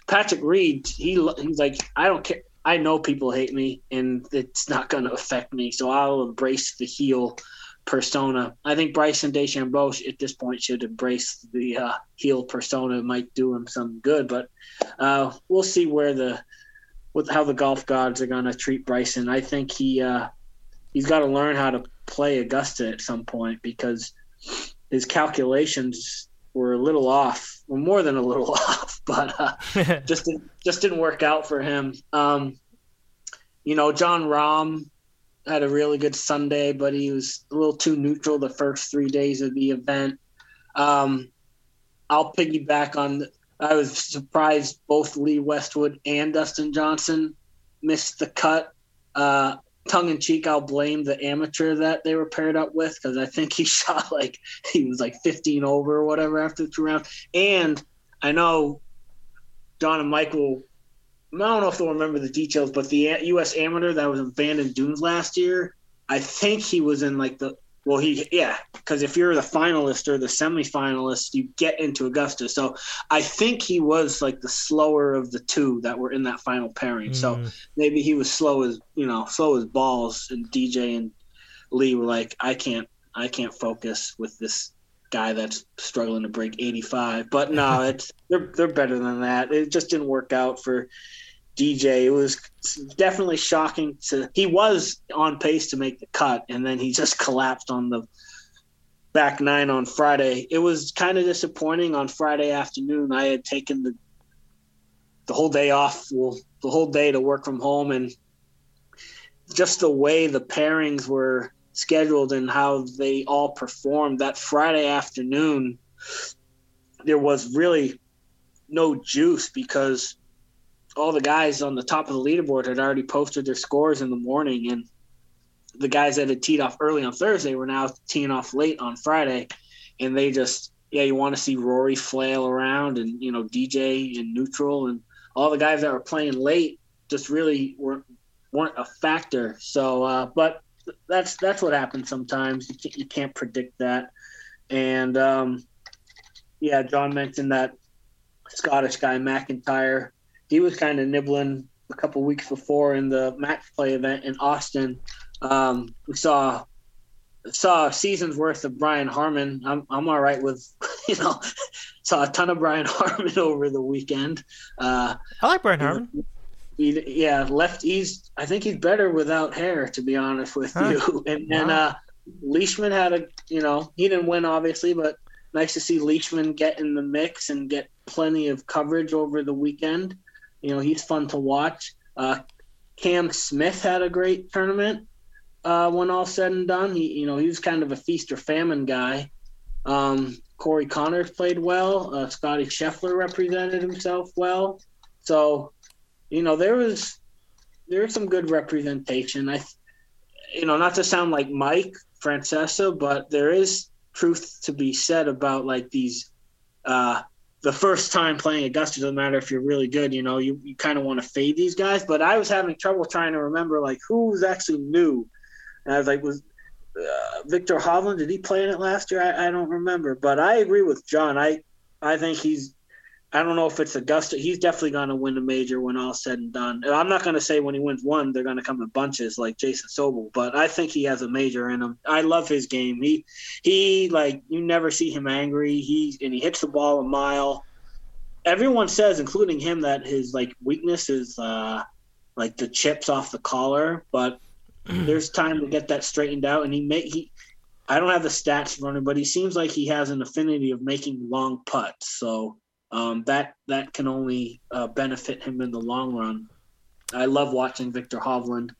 Patrick Reed, he he's like, I don't care. I know people hate me, and it's not going to affect me. So I'll embrace the heel persona. I think Bryson DeChambeau at this point should embrace the uh, heel persona. It might do him some good, but uh, we'll see where the with how the golf gods are going to treat Bryson. I think he uh, he's got to learn how to play Augusta at some point because his calculations were a little off, well, more than a little off, but uh, just didn't, just didn't work out for him. Um, you know, Jon Rahm had a really good Sunday, but he was a little too neutral the first three days of the event. Um, I'll piggyback on. I was surprised both Lee Westwood and Dustin Johnson missed the cut. Uh, tongue in cheek, I'll blame the amateur that they were paired up with because I think he shot like he was like 15 over or whatever after the two rounds. And I know Don and Michael. I don't know if they'll remember the details, but the U.S. amateur that was in Bandon Dunes last year, I think he was in like the well, he yeah, because if you're the finalist or the semifinalist, you get into Augusta. So I think he was like the slower of the two that were in that final pairing. So Mm. maybe he was slow as you know, slow as balls. And DJ and Lee were like, I can't, I can't focus with this guy that's struggling to break 85. But no, it's they're they're better than that. It just didn't work out for DJ. It was definitely shocking to. He was on pace to make the cut, and then he just collapsed on the back nine on Friday. It was kind of disappointing on Friday afternoon. I had taken the the whole day off, well, the whole day to work from home, and just the way the pairings were scheduled and how they all performed that Friday afternoon, there was really no juice because all the guys on the top of the leaderboard had already posted their scores in the morning and the guys that had teed off early on Thursday were now teeing off late on Friday and they just yeah, you want to see Rory flail around and you know DJ in neutral and all the guys that were playing late just really weren't weren't a factor. So, uh, but that's that's what happens sometimes. You can't, you can't predict that. And um, yeah, John mentioned that Scottish guy MacIntyre. He was kind of nibbling a couple weeks before in the match play event in Austin. Um, we saw saw a season's worth of Brian Harman. I'm I'm all right with you know saw a ton of Brian Harman over the weekend. Uh, I like Brian Harman. He, yeah, left. He's I think he's better without hair, to be honest with huh. you. And wow. and uh, Leishman had a you know he didn't win obviously, but nice to see Leishman get in the mix and get plenty of coverage over the weekend. You know he's fun to watch. Uh, Cam Smith had a great tournament uh, when all said and done. He, you know, he was kind of a feast or famine guy. Um, Corey Conners played well. Uh, Scotty Scheffler represented himself well. So, you know, there was there was some good representation. I, you know, not to sound like Mike Francesa, but there is truth to be said about like these. Uh, the first time playing Augusta doesn't matter if you're really good. You know, you, you kind of want to fade these guys. But I was having trouble trying to remember like who's actually new and I was like, was uh, Viktor Hovland? Did he play in it last year? I, I don't remember, but I agree with John. I I think he's. I don't know if it's Augusta. He's definitely going to win a major when all's said and done. I'm not going to say when he wins one, they're going to come in bunches like Jason Sobel, but I think he has a major in him. I love his game. He he like you never see him angry. He and he hits the ball a mile. Everyone says, including him, that his like weakness is uh, like the chips off the collar, but there's time to get that straightened out. And he may he, I don't have the stats running, but he seems like he has an affinity of making long putts. So um, that that can only uh, benefit him in the long run. I love watching Viktor Hovland.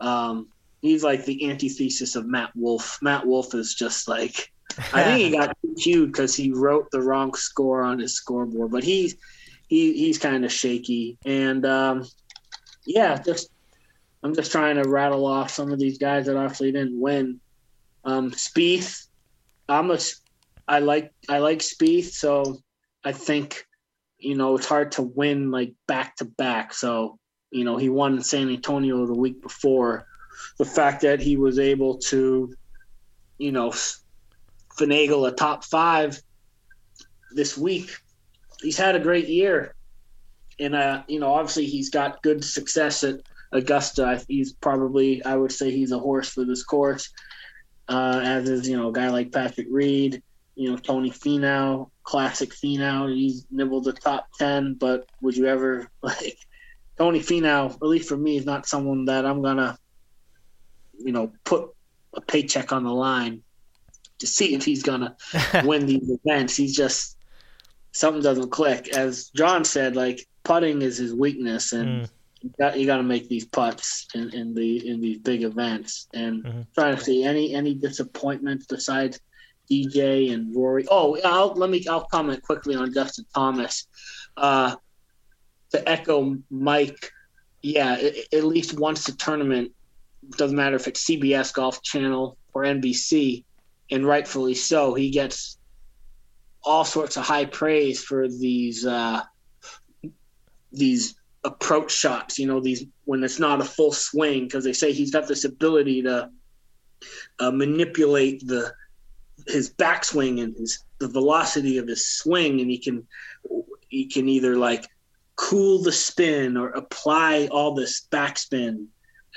Um, he's like the antithesis of Matt Wolff. Matt Wolff is just like I think he got cued because he wrote the wrong score on his scoreboard, but he's he he's kind of shaky and um, yeah, just I'm just trying to rattle off some of these guys that actually didn't win. Um, Spieth, I'm a, I like I like Spieth, so I think you know it's hard to win like back to back. So you know he won in San Antonio the week before. The fact that he was able to, you know, finagle a top five this week, he's had a great year, and uh, you know obviously he's got good success at Augusta, he's probably I would say he's a horse for this course. Uh, as is you know a guy like Patrick Reed, you know Tony Finau, classic Finau. He's nibbled the top ten, but would you ever like Tony Finau? At least for me, is not someone that I'm gonna you know put a paycheck on the line to see if he's gonna win these events. He's just something doesn't click. As John said, like putting is his weakness, and mm you got you got to make these putts in, in the in these big events and mm-hmm. trying to see any any disappointments besides DJ and Rory. Oh, I'll let me I'll comment quickly on Justin Thomas. Uh, to echo Mike, yeah, at least once the tournament doesn't matter if it's CBS Golf Channel or NBC, and rightfully so, he gets all sorts of high praise for these uh, these approach shots, you know, these when it's not a full swing, because they say he's got this ability to uh, manipulate the his backswing and his the velocity of his swing, and he can he can either like cool the spin or apply all this backspin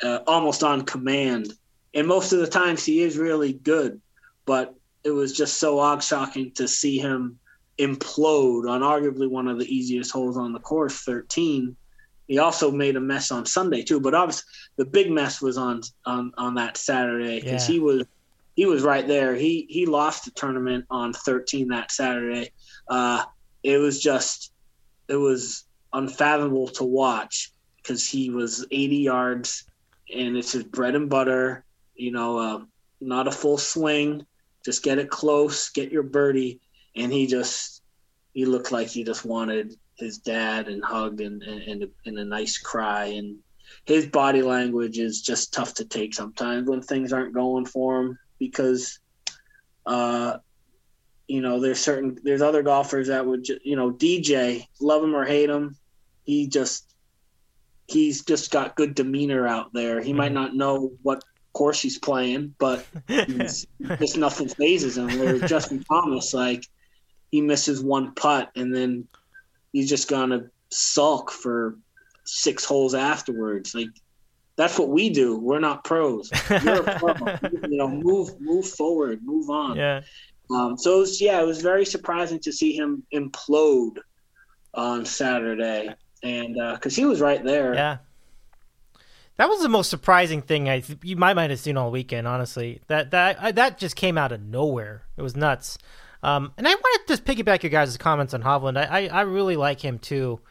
uh, almost on command. And most of the times he is really good, but it was just so og shocking to see him implode on arguably one of the easiest holes on the course, 13, he also made a mess on Sunday too, but obviously the big mess was on on on that Saturday because yeah. he was he was right there. He he lost the tournament on 13 that Saturday. Uh, it was just it was unfathomable to watch because he was 80 yards and it's his bread and butter. You know, uh, not a full swing, just get it close, get your birdie, and he just he looked like he just wanted his dad and hugged and and, and a nice cry and his body language is just tough to take sometimes when things aren't going for him because uh you know there's certain there's other golfers that would you know DJ love him or hate him he just he's just got good demeanor out there he mm-hmm. might not know what course he's playing but just nothing phases him where Justin Thomas like he misses one putt and then he's just gonna sulk for six holes afterwards. Like that's what we do. We're not pros. You're a pro. you know, move move forward, move on. Yeah. Um, so it was, yeah, it was very surprising to see him implode on Saturday, and because uh, he was right there. Yeah. That was the most surprising thing I you might might have seen all weekend. Honestly, that that I, that just came out of nowhere. It was nuts. Um, and I want to just piggyback your guys' comments on Hovland. I, I, I really like him too.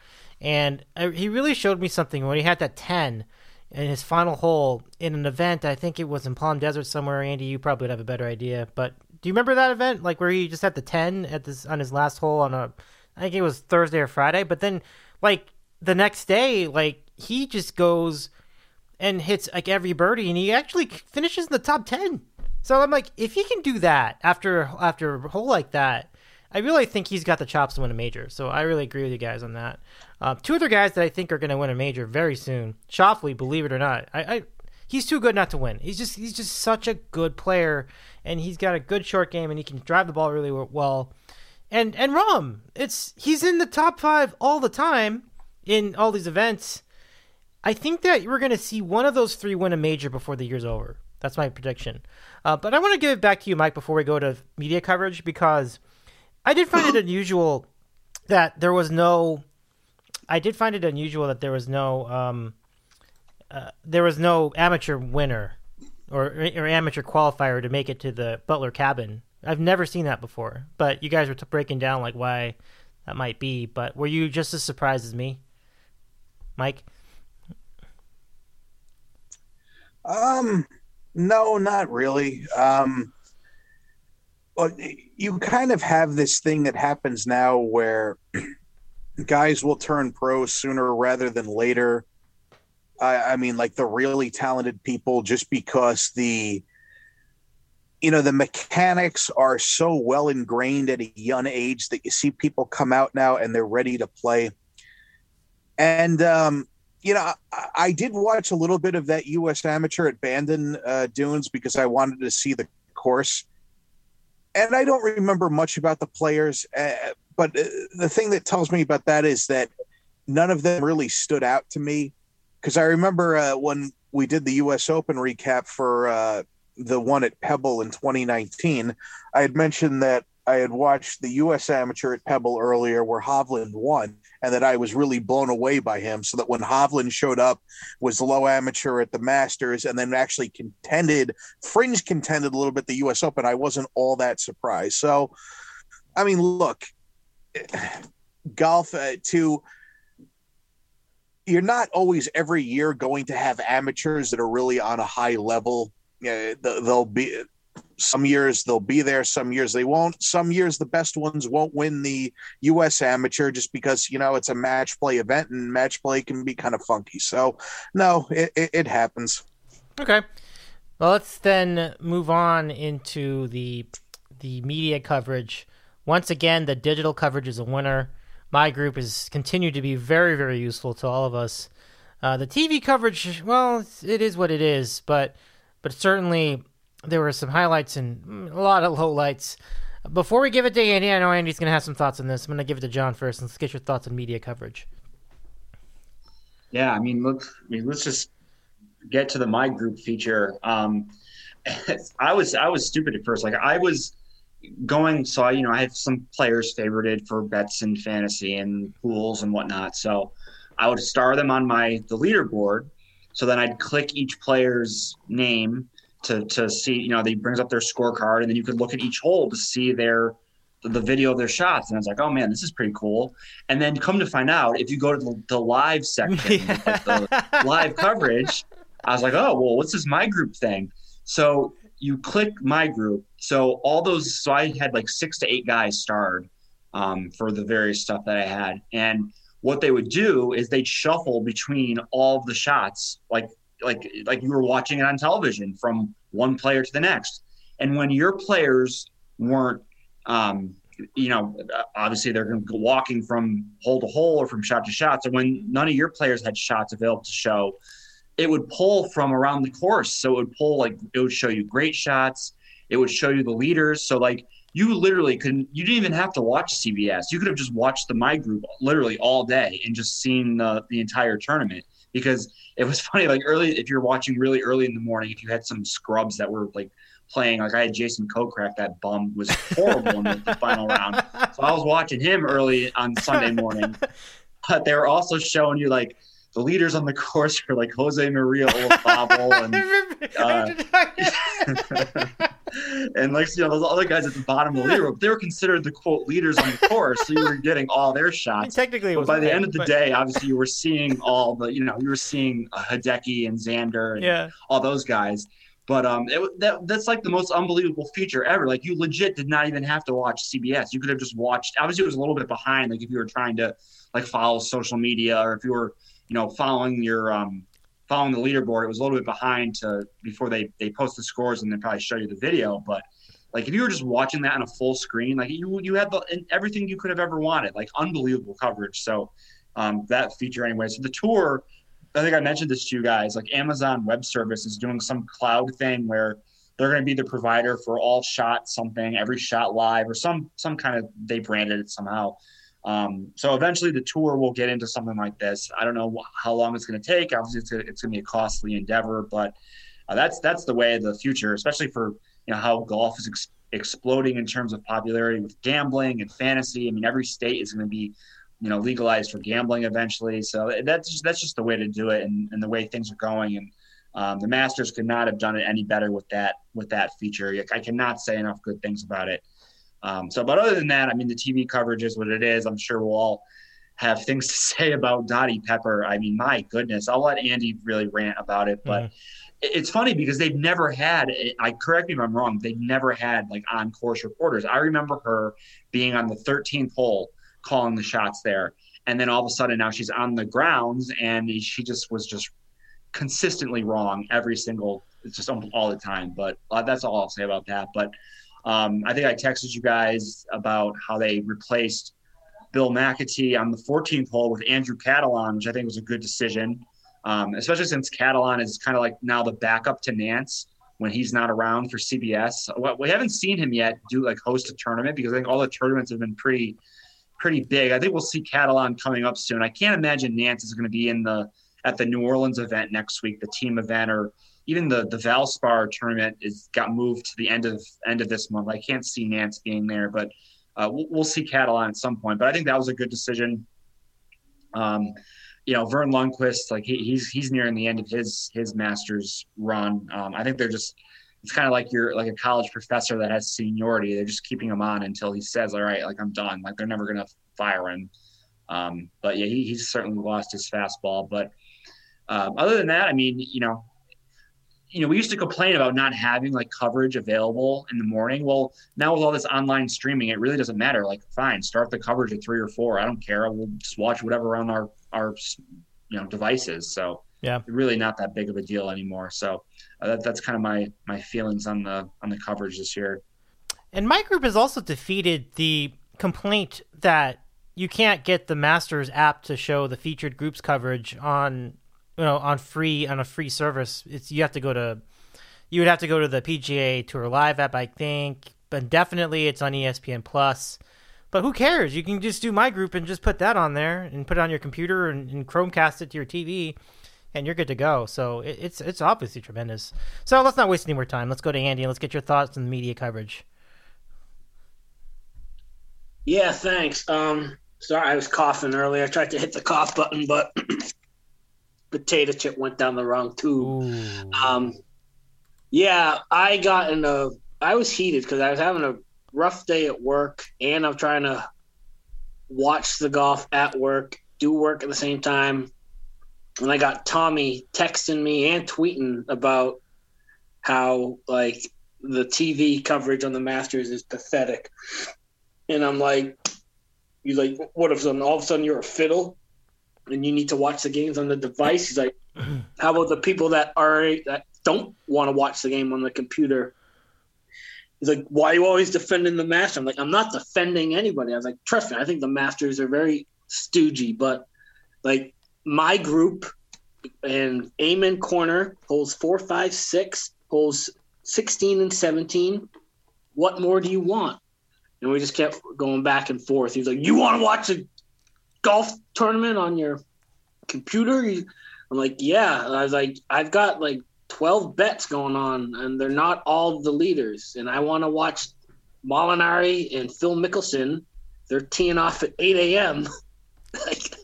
And I, he really showed me something when he had that 10 in his final hole in an event. I think it was in Palm Desert somewhere. Andy, you probably would have a better idea. But do you remember that event? Like where he just had the 10 at this on his last hole on a, I think it was Thursday or Friday. But then, like, the next day, like, he just goes and hits like every birdie and he actually finishes in the top 10 so I'm like, if he can do that after after a hole like that, I really think he's got the chops to win a major. So I really agree with you guys on that. Uh, two other guys that I think are going to win a major very soon. Schauffele, believe it or not, I, I, he's too good not to win. He's just he's just such a good player, and he's got a good short game, and he can drive the ball really well. And and Rahm, it's he's in the top five all the time in all these events. I think that we're going to see one of those three win a major before the year's over. That's my prediction. Uh, but I want to give it back to you, Mike, before we go to media coverage because I did find it unusual that there was no. I did find it unusual that there was no. Um, uh, there was no amateur winner or or amateur qualifier to make it to the Butler cabin. I've never seen that before. But you guys were t- breaking down like why that might be. But were you just as surprised as me, Mike? Um, no, not really. Um, you kind of have this thing that happens now where guys will turn pro sooner rather than later. I, I mean, like the really talented people, just because the you know the mechanics are so well ingrained at a young age that you see people come out now and they're ready to play and um, you know, I, I, did watch a little bit of that U.S. Amateur at Bandon uh, Dunes because I wanted to see the course, and I don't remember much about the players. Uh, but uh, the thing that tells me about that is that none of them really stood out to me because I remember uh, when we did the U.S. Open recap for uh, the one at Pebble in 2019, I had mentioned that I had watched the U.S. Amateur at Pebble earlier where Hovland won, and that I was really blown away by him. So that when Hovland showed up, was low amateur at the Masters, and then actually contended, fringe contended a little bit the U.S. Open, I wasn't all that surprised. So, I mean, look, golf uh, to you're not always every year going to have amateurs that are really on a high level. Uh, they'll be some years they'll be there some years they won't. Some years the best ones won't win the us amateur just because you know it's a match play event and match play can be kind of funky. So no it, it, it happens. Okay. Well let's then move on into the the media coverage. Once again the digital coverage is a winner. My group has continued to be very very useful to all of us. Uh, the tv coverage well it is what it is but but certainly there were some highlights and a lot of lowlights. Before we give it to Andy, I know Andy's going to have some thoughts on this. I'm going to give it to John first. Let's get your thoughts on media coverage. Yeah, I mean, look, I mean, let's just get to the my group feature. Um, I was I was stupid at first. Like I was going, so I you know I have some players favorited for bets and fantasy and pools and whatnot. So I would star them on my the leaderboard. So then I'd click each player's name to to see you know they brings up their scorecard and then you could look at each hole to see their the video of their shots and I was like oh man this is pretty cool and then come to find out if you go to the, the live section yeah. like the live coverage I was like, oh well, what's this my group thing? So you click my group. So all those, so I had like six to eight guys starred um, for the various stuff that I had, and what they would do is they'd shuffle between all of the shots, like like like you were watching it on television from one player to the next. And when your players weren't, um, you know, obviously they're going to go walking from hole to hole or from shot to shot. So when none of your players had shots available to show, it would pull from around the course. So it would pull like it would show you great shots. It would show you the leaders. So like you literally couldn't you didn't even have to watch CBS. You could have just watched the my group literally all day and just seen the, the entire tournament because it was funny like early if you're watching really early in the morning if you had some scrubs that were like playing like I had Jason Kokrak that bum was horrible in the, the final round. So I was watching him early on Sunday morning. But they were also showing you like the leaders on the course are like Jose Maria Olazabal and uh, and like you know those other guys at the bottom of the leaderboard, they were considered the quote leaders on the course, so you were getting all their shots. technically, but by the end of the but... day, obviously you were seeing all the you know you were seeing uh, Hideki and Xander and yeah. all those guys. But um, it, that, that's like the most unbelievable feature ever. Like you legit did not even have to watch CBS. You could have just watched. Obviously, it was a little bit behind. Like if you were trying to like follow social media or if you were you know following your um, following the leaderboard, it was a little bit behind to before they they post the scores and then probably show you the video. But like if you were just watching that on a full screen, like you you had the, everything you could have ever wanted, like unbelievable coverage. So um, that feature anyway. So the tour, I think I mentioned this to you guys. Like Amazon Web Service is doing some cloud thing where they're going to be the provider for all shot something, every shot live, or some some kind of they branded it somehow. Um, so eventually the tour will get into something like this. I don't know how long it's going to take. Obviously, it's, it's going to be a costly endeavor, but uh, that's that's the way of the future, especially for you know how golf is ex- exploding in terms of popularity with gambling and fantasy. I mean, every state is going to be you know legalized for gambling eventually. So that's just, that's just the way to do it, and, and the way things are going. And um, the Masters could not have done it any better with that with that feature. I cannot say enough good things about it. Um, so, but other than that, I mean, the TV coverage is what it is. I'm sure we'll all have things to say about Dottie Pepper. I mean, my goodness, I'll let Andy really rant about it, but. Mm. It's funny because they've never had. I correct me if I'm wrong. They've never had like on course reporters. I remember her being on the 13th hole, calling the shots there, and then all of a sudden now she's on the grounds and she just was just consistently wrong every single it's just all the time but uh, that's all i'll say about that but um, I think I texted you guys about how they replaced Bill Macatee on the 14th hole with Andrew Catalon, which I think was a good decision, um, especially since Catalon is kind of like now the backup to Nance when he's not around for CBS. We haven't seen him yet do like host a tournament because I think all the tournaments have been pretty pretty big. I think we'll see Catalon coming up soon. I can't imagine Nance is going to be in the at the New Orleans event next week, the team event, or even the the Valspar tournament is got moved to the end of end of this month. I can't see Nance being there, but uh, we'll, we'll, see Catalon at some point. But I think that was a good decision. Um, you know, Verne Lundquist, like he, he's he's nearing the end of his his Masters run. Um, I think they're just it's kind of like you're like a college professor that has seniority. They're just keeping him on until he says, "All right, like I'm done." Like they're never gonna fire him. Um, but yeah, he, he's certainly lost his fastball. But um, other than that, I mean, you know, you know, we used to complain about not having like coverage available in the morning. Well, now with all this online streaming, it really doesn't matter. Like, fine, start the coverage at three or four. I don't care. We'll just watch whatever on our our you know devices. So yeah, really not that big of a deal anymore. So uh, that, that's kind of my my feelings on the on the coverage this year. And my group has also defeated the complaint that you can't get the Masters app to show the featured groups coverage on you know on free on a free service. It's you have to go to you would have to go to the PGA Tour Live app, I think, but definitely it's on ESPN Plus. But who cares? You can just do my group and just put that on there and put it on your computer and, and Chromecast it to your TV, and you're good to go. So it, it's it's obviously tremendous. So let's not waste any more time. Let's go to Andy and let's get your thoughts on the media coverage. Yeah, thanks. Um, sorry, I was coughing earlier. I tried to hit the cough button, but potato chip went down the wrong tube. Um, yeah, I got in a. I was heated because I was having a rough day at work, and I'm trying to watch the golf at work, do work at the same time. and I got Tommy texting me and tweeting about how like the TV coverage on the Masters is pathetic, and I'm like, he's like, what if all of a sudden you're a fiddle, and you need to watch the games on the device? He's like, how about the people that are that don't want to watch the game on the computer? He's like, why are you always defending the Masters? I'm like, I'm not defending anybody. I was like, trust me, I think the Masters are very stoogey, but like my group and Amen Corner holds four, five, six, holes 16 and 17. What more do you want? And we just kept going back and forth. He's like, You want to watch a golf tournament on your computer? I'm like, Yeah. I was like, I've got like 12 bets going on, and they're not all the leaders. And I want to watch Molinari and Phil Mickelson. They're teeing off at 8 a.m. like,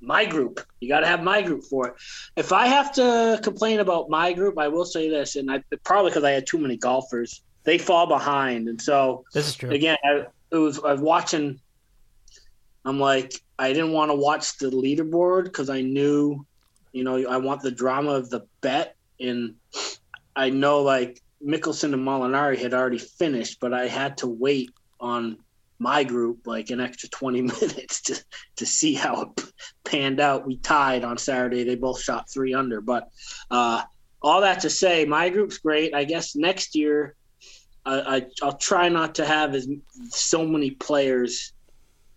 my group. You got to have my group for it. If I have to complain about my group, I will say this, and I probably because I had too many golfers, they fall behind, and so this is true. Again, I, it was I was watching. I'm like, I didn't want to watch the leaderboard because I knew, you know, I want the drama of the bet, and I know like Mickelson and Molinari had already finished, but I had to wait on my group like an extra 20 minutes to to see how it panned out. We tied on Saturday. They both shot three under, but uh, all that to say, my group's great. I guess next year, I, I will try not to have as so many players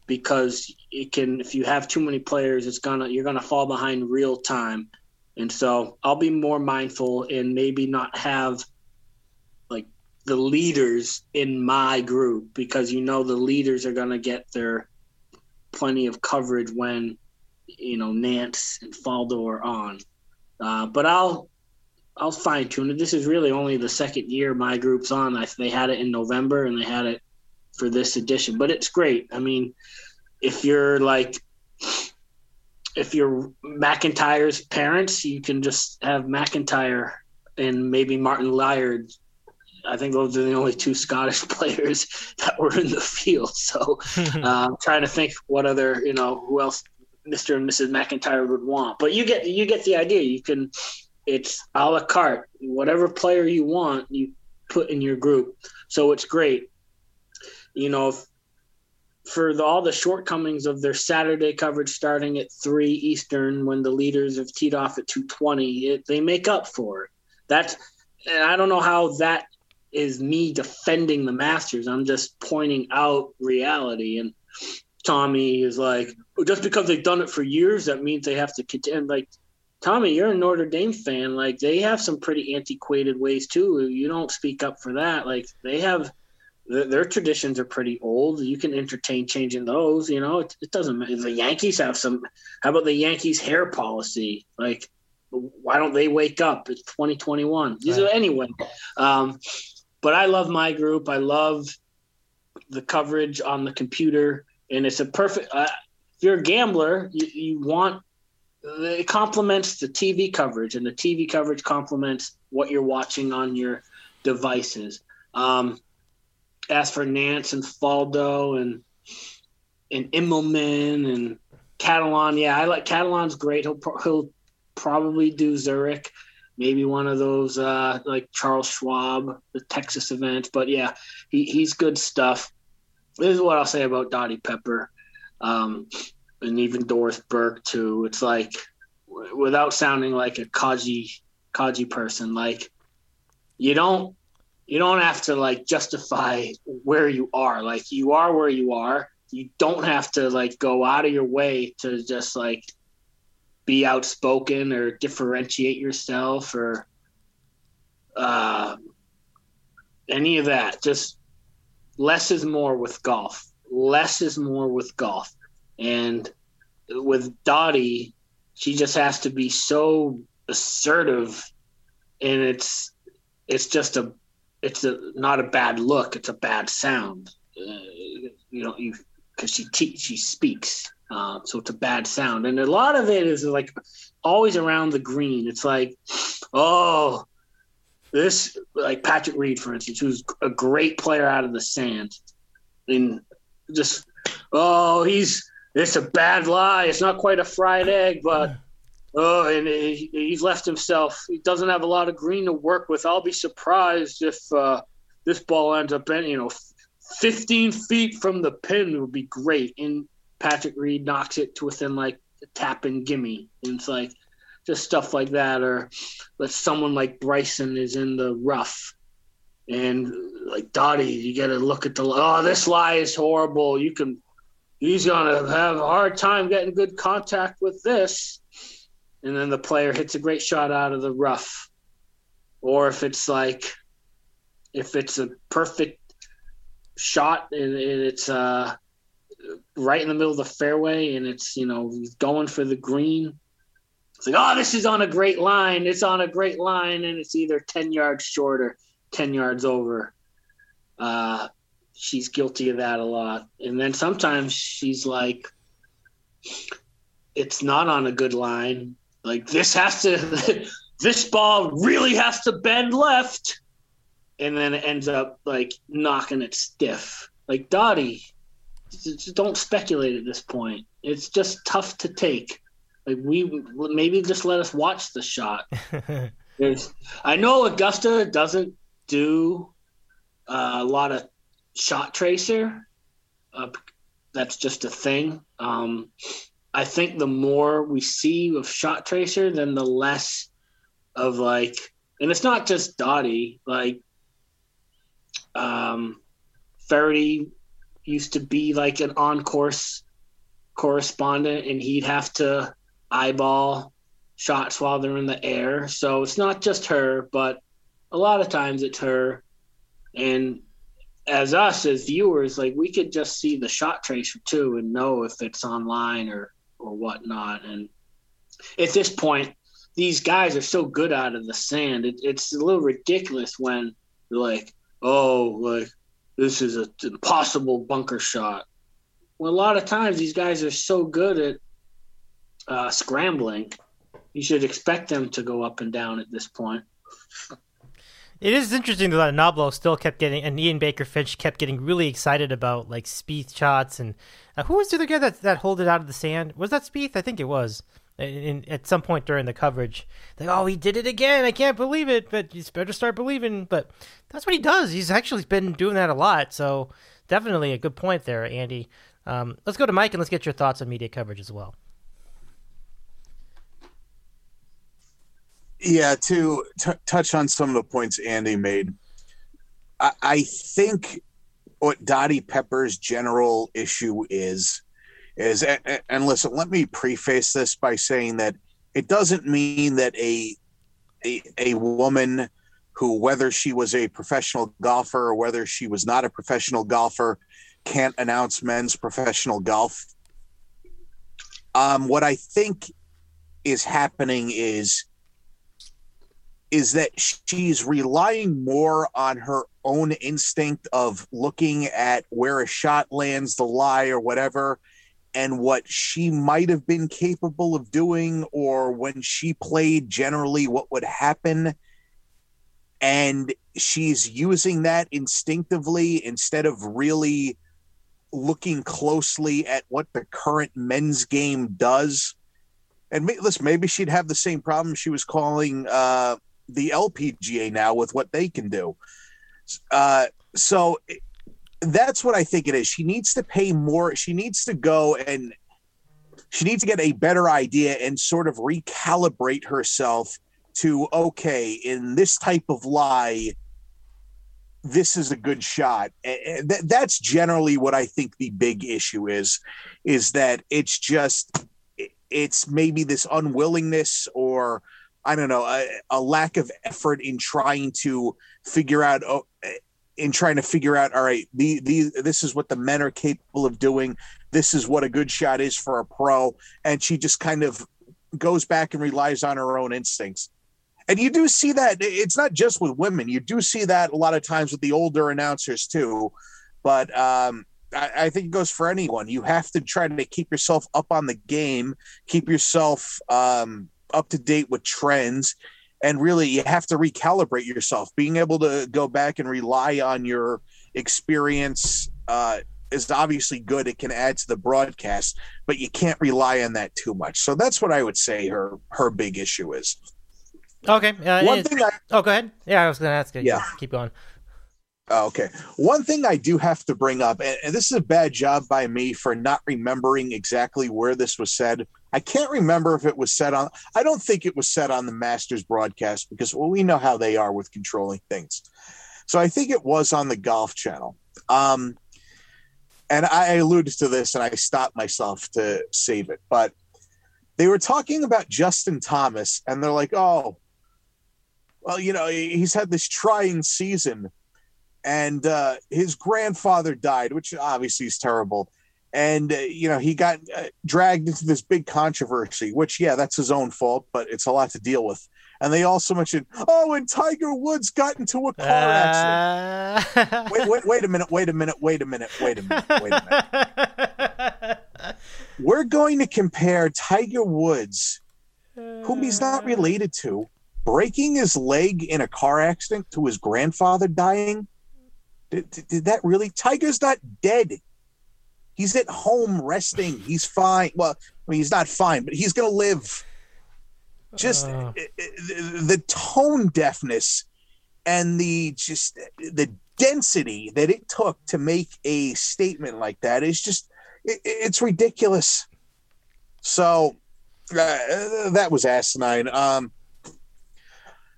because it can. If you have too many players, it's gonna you're gonna fall behind real time. And so I'll be more mindful and maybe not have like the leaders in my group because you know the leaders are to get their plenty of coverage when you know Nantz and Faldo are on. Uh, but I'll I'll fine tune it. This is really only the second year my group's on. I, they had it in November and they had it for this edition, but it's great. I mean, if you're like if you're MacIntyre's parents, you can just have MacIntyre and maybe Martin Laird I think those are the only two Scottish players that were in the field. So uh, I'm trying to think what other, you know, who else Mr. and Mrs. MacIntyre would want. But you get you get the idea. You can it's a la carte. Whatever player you want, you put in your group. So it's great. You know, for the, all the shortcomings of their Saturday coverage starting at three Eastern when the leaders have teed off at two twenty, they make up for it. That's and I don't know how that is me defending the Masters. I'm just pointing out reality. And Tommy is like, oh, just because they've done it for years, that means they have to contend. Like, Tommy, you're a Notre Dame fan. Like, they have some pretty antiquated ways too. You don't speak up for that. Like, they have their, their traditions are pretty old. You can entertain changing those. You know, it, it doesn't matter. The Yankees have some. How about the Yankees hair policy? Like, why don't they wake up? It's 2021. Right. Anyway, um, but I love my group. I love the coverage on the computer, and it's a perfect. Uh, if you're a gambler, you, you want it complements the TV coverage, and the TV coverage complements what you're watching on your devices. Um, as for Nantz and Faldo and and Immelman and Catalon. yeah, I like Catalon's great. He'll he'll probably do Zurich maybe one of those uh, like Charles Schwab, the Texas event. But yeah, he, he's good stuff. This is what I'll say about Dottie Pepper, um, and even Doris Burke too. It's like without sounding like a Kaji Kaji person, like you don't you don't have to like justify where you are. Like you are where you are. You don't have to like go out of your way to just like be outspoken or differentiate yourself or uh, any of that. Just less is more with golf. Less is more with golf. And with Dottie, she just has to be so assertive, and it's it's just a it's a not a bad look. It's a bad sound. Uh, you know, you because she te- she speaks. Uh, so it's a bad sound. And a lot of it is like always around the green. It's like, oh, this, like Patrick Reed, for instance, who's a great player out of the sand. And just, oh, he's, it's a bad lie. It's not quite a fried egg, but Oh, and he, he's left himself. He doesn't have a lot of green to work with. I'll be surprised if uh, this ball ends up in, you know, 15 feet from the pin would be great. And Patrick Reed knocks it to within like a tap and gimme. And it's like just stuff like that. Or let someone like Bryson is in the rough. And like Dottie, you got to look at the, oh, this lie is horrible. You can, he's going to have a hard time getting good contact with this and then the player hits a great shot out of the rough. Or if it's like, if it's a perfect shot and, it's uh, right in the middle of the fairway and it's, you know, going for the green. It's like, oh, this is on a great line. It's on a great line. And it's either 10 yards short or 10 yards over. Uh, she's guilty of that a lot. And then sometimes she's like, it's not on a good line like this has to, this ball really has to bend left, and then it ends up like knocking it stiff. Like Dottie, just don't speculate at this point. It's just tough to take. Like we maybe just let us watch the shot. There's, I know Augusta doesn't do uh, a lot of shot tracer. Uh, that's just a thing. Um, I think the more we see of shot tracer, then the less of like, and it's not just Dottie. Like, um, Feherty used to be like an on course correspondent, and he'd have to eyeball shots while they're in the air. So it's not just her, but a lot of times it's her. And as us as viewers, like we could just see the shot tracer too and know if it's online or or whatnot. And at this point, these guys are so good out of the sand. It, it's a little ridiculous when they're like, "Oh, like this is an impossible bunker shot." Well, a lot of times these guys are so good at uh, scrambling. You should expect them to go up and down at this point. It is interesting that Nobilo still kept getting, and Ian Baker Finch kept getting really excited about like Spieth shots. And uh, who was the other guy that that hold it out of the sand? Was that Spieth? I think it was. In, in, at some point during the coverage, like, oh, he did it again! I can't believe it, but you better start believing. But that's what he does. He's actually been doing that a lot. So definitely a good point there, Andy. Um, let's go to Mike and let's get your thoughts on media coverage as well. Yeah, to t- touch on some of the points Andy made, I, I think what Dottie Pepper's general issue is is and, listen, let me preface this by saying that it doesn't mean that a a, a woman who whether she was a professional golfer or whether she was not a professional golfer can't announce men's professional golf. Um, what I think is happening is is that she's relying more on her own instinct of looking at where a shot lands, the lie, or whatever, and what she might have been capable of doing, or when she played, generally what would happen. And she's using that instinctively instead of really looking closely at what the current men's game does. And listen, maybe she'd have the same problem she was calling uh, the LPGA now with what they can do. Uh, so that's what I think it is. She needs to pay more. She needs to go and she needs to get a better idea and sort of recalibrate herself to okay, in this type of lie, this is a good shot. That's generally what I think the big issue is, is that it's just it's maybe this unwillingness or I don't know, a, a, lack of effort in trying to figure out, oh, in trying to figure out, all right, the, the, this is what the men are capable of doing. This is what a good shot is for a pro. And she just kind of goes back and relies on her own instincts. And you do see that it's not just with women. You do see that a lot of times with the older announcers too. But um, I, I think it goes for anyone. You have to try to keep yourself up on the game, keep yourself um, up to date with trends and really you have to recalibrate yourself being able to go back and rely on your experience uh, is obviously good. It can add to the broadcast, but you can't rely on that too much. So that's what I would say her her big issue is. Okay. Uh, One thing I, oh, go ahead. Yeah, I was going to ask. you. Yeah. Keep going. Oh, okay. One thing I do have to bring up, and, and this is a bad job by me for not remembering exactly where this was said. I can't remember if it was said on. I don't think it was said on the Masters broadcast because well, we know how they are with controlling things. So I think it was on the Golf Channel. Um, and I alluded to this, and I stopped myself to save it, but they were talking about Justin Thomas, and they're like, "Oh, well, you know, he's had this trying season." and uh, his grandfather died, which obviously is terrible. And uh, you know he got uh, dragged into this big controversy, which yeah, that's his own fault, but it's a lot to deal with. And they also mentioned, oh, and Tiger Woods got into a car accident. Uh... Wait, wait, wait a minute, wait a minute, wait a minute, wait a minute, wait a minute. We're going to compare Tiger Woods, whom he's not related to, breaking his leg in a car accident to his grandfather dying. Did, did, did that really? Tiger's not dead. He's at home resting. He's fine. Well, I mean, he's not fine, but he's going to live. Just Uh. uh, the the tone deafness and the just the density that it took to make a statement like that is just it, it's ridiculous. So uh, that was asinine. Um,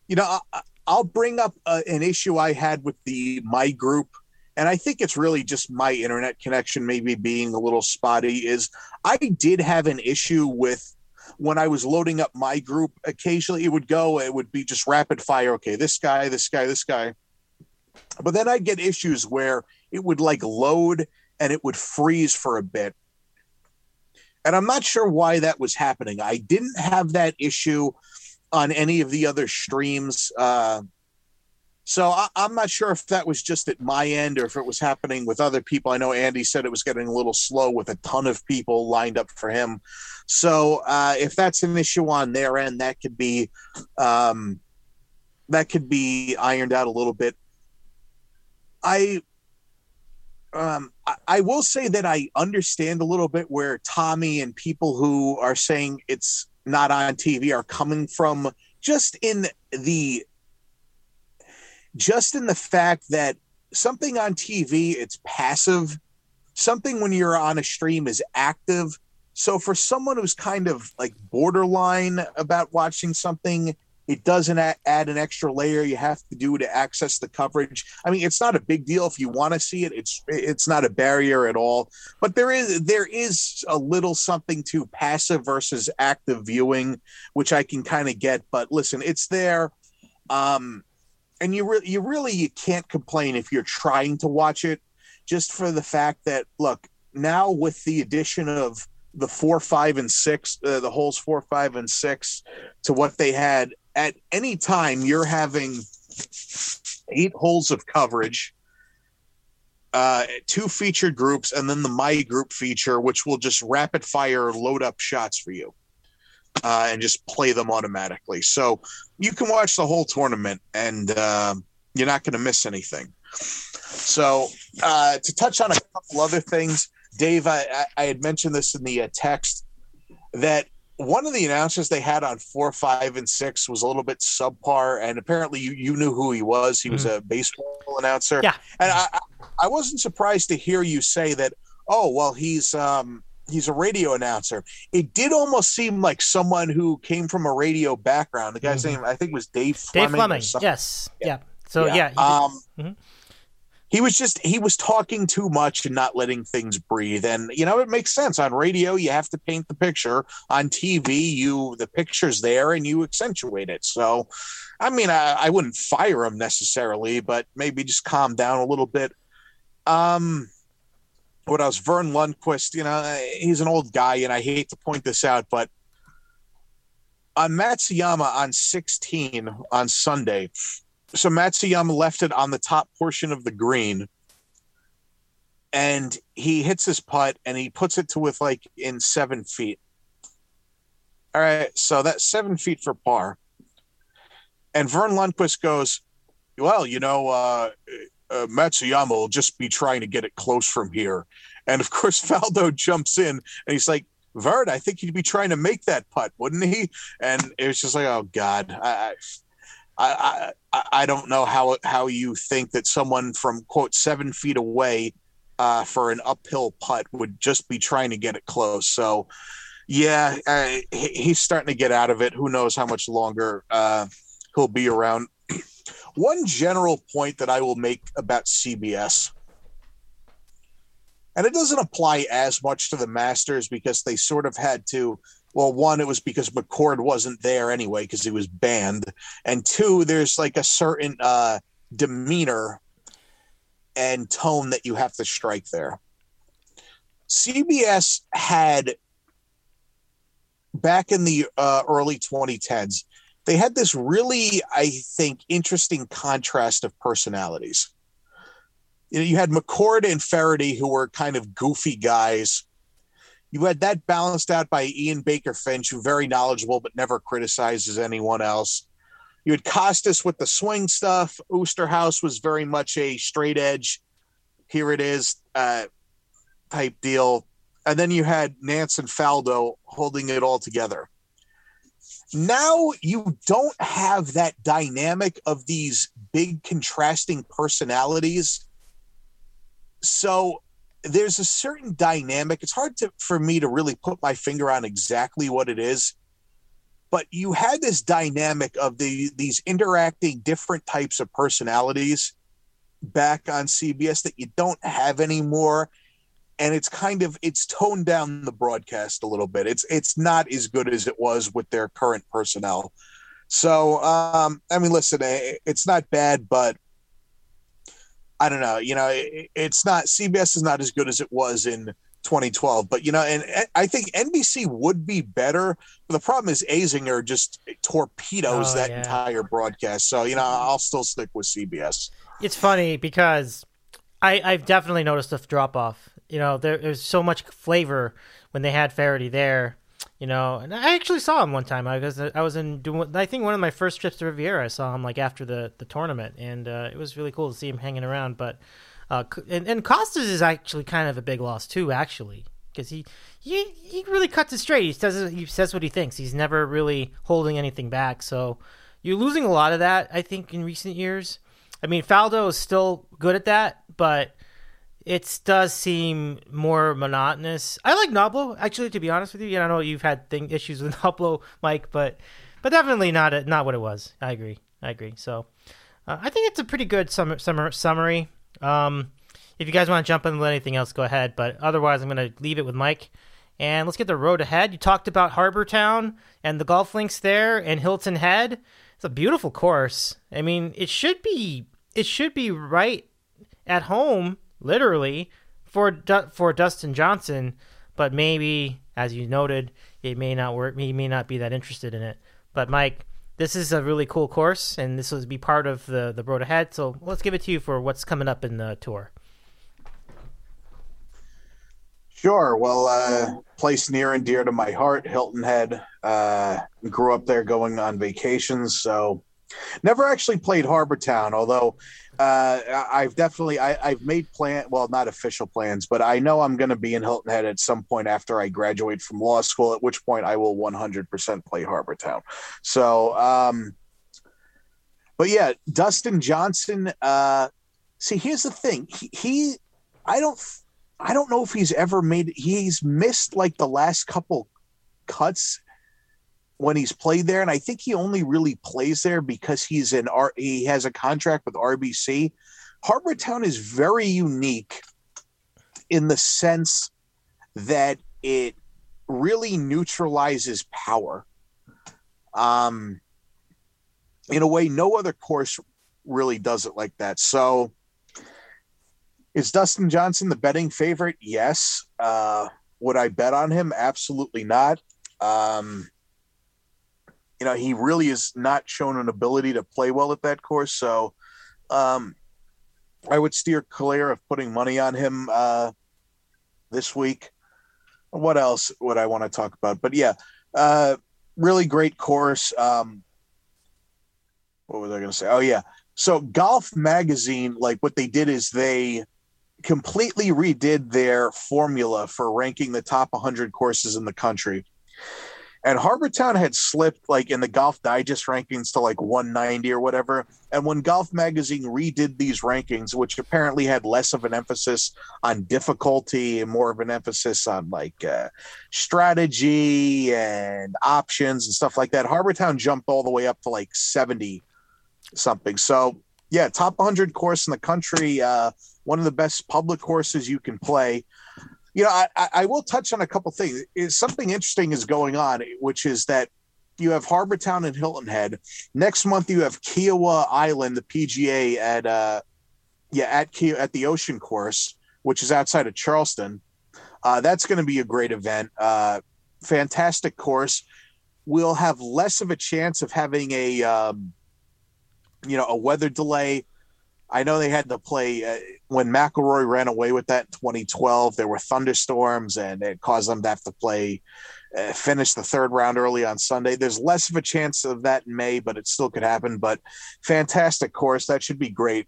you know, I, I'll bring up uh, an issue I had with the my group, and I think it's really just my internet connection maybe being a little spotty. Is I did have an issue with when I was loading up my group. Occasionally, it would go, it would be just rapid fire. Okay, this guy, this guy, this guy. But then I'd get issues where it would like load and it would freeze for a bit. And I'm not sure why that was happening. I didn't have that issue on any of the other streams. Uh, so I, I'm not sure if that was just at my end or if it was happening with other people. I know Andy said it was getting a little slow with a ton of people lined up for him. So uh, if that's an issue on their end, that could be um, that could be ironed out a little bit. I um, I, I will say that I understand a little bit where Tommy and people who are saying it's not on TV are coming from just in the just in the fact that something on TV it's passive. Something when you're on a stream is active. So for someone who's kind of like borderline about watching something it doesn't add an extra layer. You have to do to access the coverage. I mean it's not a big deal if you want to see it. It's it's not a barrier at all. But there is there is a little something to passive versus active viewing which i can kind of get. But listen it's there. Um and you really you really you can't complain if you're trying to watch it just for the fact that look now with the addition of the four five and six uh, the holes four five and six to what they had at any time you're having eight holes of coverage uh, two featured groups and then the my group feature which will just rapid fire load up shots for you uh, and just play them automatically so you can watch the whole tournament and uh, you're not going to miss anything so uh, to touch on a couple other things dave i, I- had mentioned this in the uh, text that one of the announcers they had on four, five, and six was a little bit subpar, and apparently you, you knew who he was. He was a baseball announcer. Yeah. and I, I- I wasn't surprised to hear you say that. Oh well, he's um he's a radio announcer. It did almost seem like someone who came from a radio background. The guy's Mhm. name I think was Dave Fleming. Dave Fleming. Yes. Yeah. So yeah. he did- um, Mhm. he was just he was talking too much and not letting things breathe. And you know, it makes sense. On radio, you have to paint the picture. On TV, you the picture's there and you accentuate it. So, I mean, I, I wouldn't fire him necessarily, but maybe just calm down a little bit. Um. What else? Verne Lundquist, you know, he's an old guy, and I hate to point this out, but on Matsuyama on 16 on Sunday, so Matsuyama left it on the top portion of the green and he hits his putt and he puts it to with like in seven feet. All right, so that's seven feet for par. And Verne Lundquist goes, Well, you know, uh, uh, Matsuyama will just be trying to get it close from here. And of course, Faldo jumps in and he's like, Vard, I think he'd be trying to make that putt, wouldn't he? And it was just like, oh God, I, I, I, I don't know how how you think that someone from quote seven feet away uh, for an uphill putt would just be trying to get it close. So, yeah, uh, he, he's starting to get out of it. Who knows how much longer uh, he'll be around? One general point that I will make about CBS and it doesn't apply as much to the Masters because they sort of had to. Well, one, it was because McCord wasn't there anyway because he was banned, and two, there's like a certain uh, demeanor and tone that you have to strike there. CBS had back in the uh, early 2010s, they had this really, I think, interesting contrast of personalities you know, you had McCord and Feherty, who were kind of goofy guys. You had that balanced out by Ian Baker Finch, who very knowledgeable but never criticizes anyone else. You had Kostis with the swing stuff. Oosterhuis was very much a straight edge, here it is uh, type deal. And then you had Nantz and Faldo holding it all together. Now you don't have that dynamic of these big contrasting personalities so there's a certain dynamic. It's hard to for me to really put my finger on exactly what it is, but you had this dynamic of the these interacting different types of personalities back on CBS that you don't have anymore and it's kind of it's toned down the broadcast a little bit. It's it's not as good as it was with their current personnel. So um I mean listen, eh, it's not bad but I don't know. You know, it, it's not CBS is not as good as it was in 2012, but you know, and I think NBC would be better. But the problem is Azinger just torpedoes oh, that yeah. entire broadcast. So you know, I'll still stick with CBS. It's funny because I, I've definitely noticed a drop off. You know, there, there's so much flavor when they had Feherty there you know, and I actually saw him one time. I was I was in I think one of my first trips to Riviera. I saw him like after the the tournament, and uh, it was really cool to see him hanging around. But uh, and, and Kostis is actually kind of a big loss too, actually, because he he he really cuts it straight. He says he says what he thinks. He's never really holding anything back. So you're losing a lot of that, I think, in recent years. I mean, Faldo is still good at that, but it does seem more monotonous. I like Nobilo actually, to be honest with you. I know you've had thing issues with Nobilo, Mike, but but definitely not a, not what it was. I agree. I agree. So uh, I think it's a pretty good summer, summary. Um, if you guys want to jump in with anything else, go ahead. But otherwise, I'm going to leave it with Mike. And let's get the road ahead. You talked about Harbour Town and the golf links there and Hilton Head. It's a beautiful course. I mean, it should be it should be right at home literally for du- for Dustin Johnson, but maybe as you noted, it may not work. He may not be that interested in it. But Mike, this is a really cool course, and this will be part of the the road ahead. So let's give it to you for what's coming up in the tour. Sure. Well, uh, place near and dear to my heart, Hilton Head. Uh, grew up there, going on vacations, so never actually played Harbour Town. Although uh, I've definitely I, have made plan well not official plans, but I know I'm going to be in Hilton Head at some point after I graduate from law school. At which point I will 100% play Harbour Town. So, um, but yeah, Dustin Johnson. Uh, see, here's the thing. He, he, I don't, I don't know if he's ever made. He's missed like the last couple cuts when he's played there, and I think he only really plays there because he's in R. He has a contract with RBC. Harbour Town is very unique in the sense that it really neutralizes power. Um, in a way, no other course really does it like that. So, is Dustin Johnson the betting favorite? Yes. Uh, would I bet on him? Absolutely not. Um, you know, he really has not shown an ability to play well at that course. So um, I would steer clear of putting money on him uh, this week. What else would I want to talk about? But yeah, uh, really great course. Um, what was I going to say? Oh, yeah. So Golf Magazine, like what they did is they completely redid their formula for ranking the top 100 courses in the country. And Harbour Town had slipped like in the Golf Digest rankings to like 190 or whatever. And when Golf Magazine redid these rankings, which apparently had less of an emphasis on difficulty and more of an emphasis on like uh, strategy and options and stuff like that, Harbour Town jumped all the way up to like 70 something. So yeah, top 100 course in the country, uh, one of the best public courses you can play you know, I, I will touch on a couple things. Is something interesting is going on, which is that you have Harbour Town and Hilton Head. Next month you have Kiawah Island, the PGA at uh yeah, at Kia at the Ocean Course, which is outside of Charleston. Uh, that's going to be a great event. Uh, fantastic course. We'll have less of a chance of having a um, you know a weather delay I know they had to play uh, when McIlroy ran away with that in 2012. There were thunderstorms, and it caused them to have to play, uh, finish the third round early on Sunday. There's less of a chance of that in May, but it still could happen. But fantastic course, that should be great.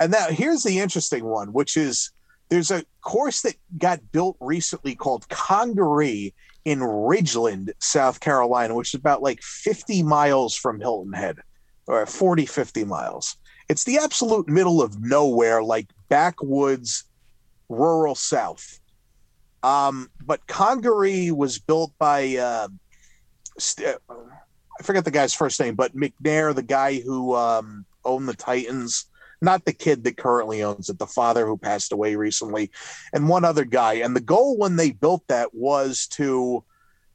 And now here's the interesting one, which is there's a course that got built recently called Congaree in Ridgeland, South Carolina, which is about like 50 miles from Hilton Head, or 40, 50 miles it's the absolute middle of nowhere, like backwoods, rural South. Um, but Congaree was built by uh, st- I forget the guy's first name, but McNair, the guy who um, owned the Titans, not the kid that currently owns it, the father who passed away recently, and one other guy. And the goal when they built that was to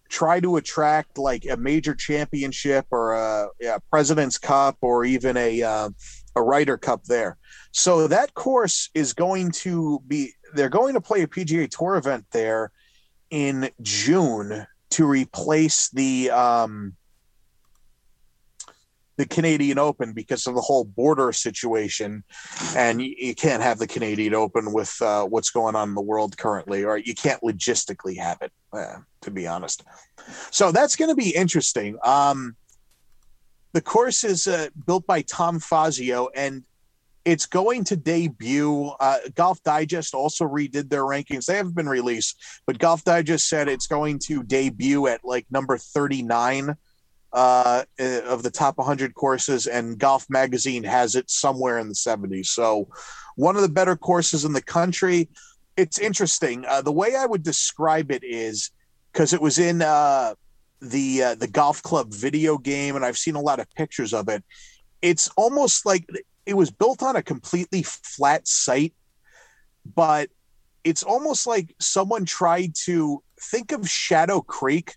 try to attract like a major championship or a, a President's Cup or even a uh, a Ryder Cup there. So that course is going to be they're going to play a PGA Tour event there in June to replace the um the Canadian Open because of the whole border situation, and you, you can't have the Canadian Open with uh, what's going on in the world currently, or you can't logistically have it, uh, to be honest. So that's going to be interesting. Um, the course is uh, built by Tom Fazio, and it's going to debut. Uh, Golf Digest also redid their rankings. They haven't been released, but Golf Digest said it's going to debut at like number 39 uh, of the top 100 courses, and Golf Magazine has it somewhere in the 70s. So, one of the better courses in the country. It's interesting. Uh, the way I would describe it is because it was in uh, the uh, the golf club video game, and I've seen a lot of pictures of it. It's almost like it was built on a completely flat site, but it's almost like someone tried to think of Shadow Creek,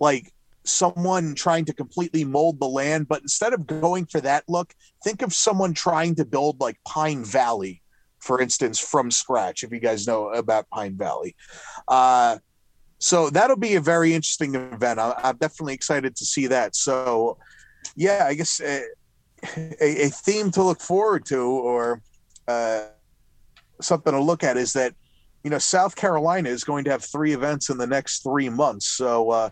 like someone trying to completely mold the land, but instead of going for that look, think of someone trying to build like Pine Valley, for instance, from scratch. If you guys know about Pine Valley, uh, so that'll be a very interesting event. I, am definitely excited to see that. So, yeah, I guess a, a, a theme to look forward to or uh, something to look at is that you know South Carolina is going to have three events in the next three months. So, uh,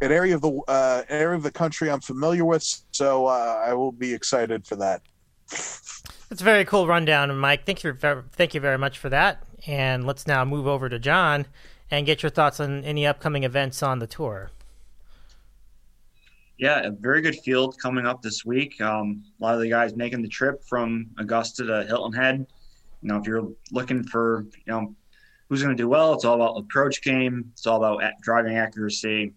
an area of the uh, area of the country I'm familiar with, so uh, I will be excited for that. That's a very cool rundown, Mike. Thank you, thank you very much for that. And let's now move over to John and get your thoughts on any upcoming events on the tour. Yeah, a very good field coming up this week. Um, a lot of the guys making the trip from Augusta to Hilton Head. You know, if you're looking for, you know, who's going to do well, it's all about approach game. It's all about driving accuracy.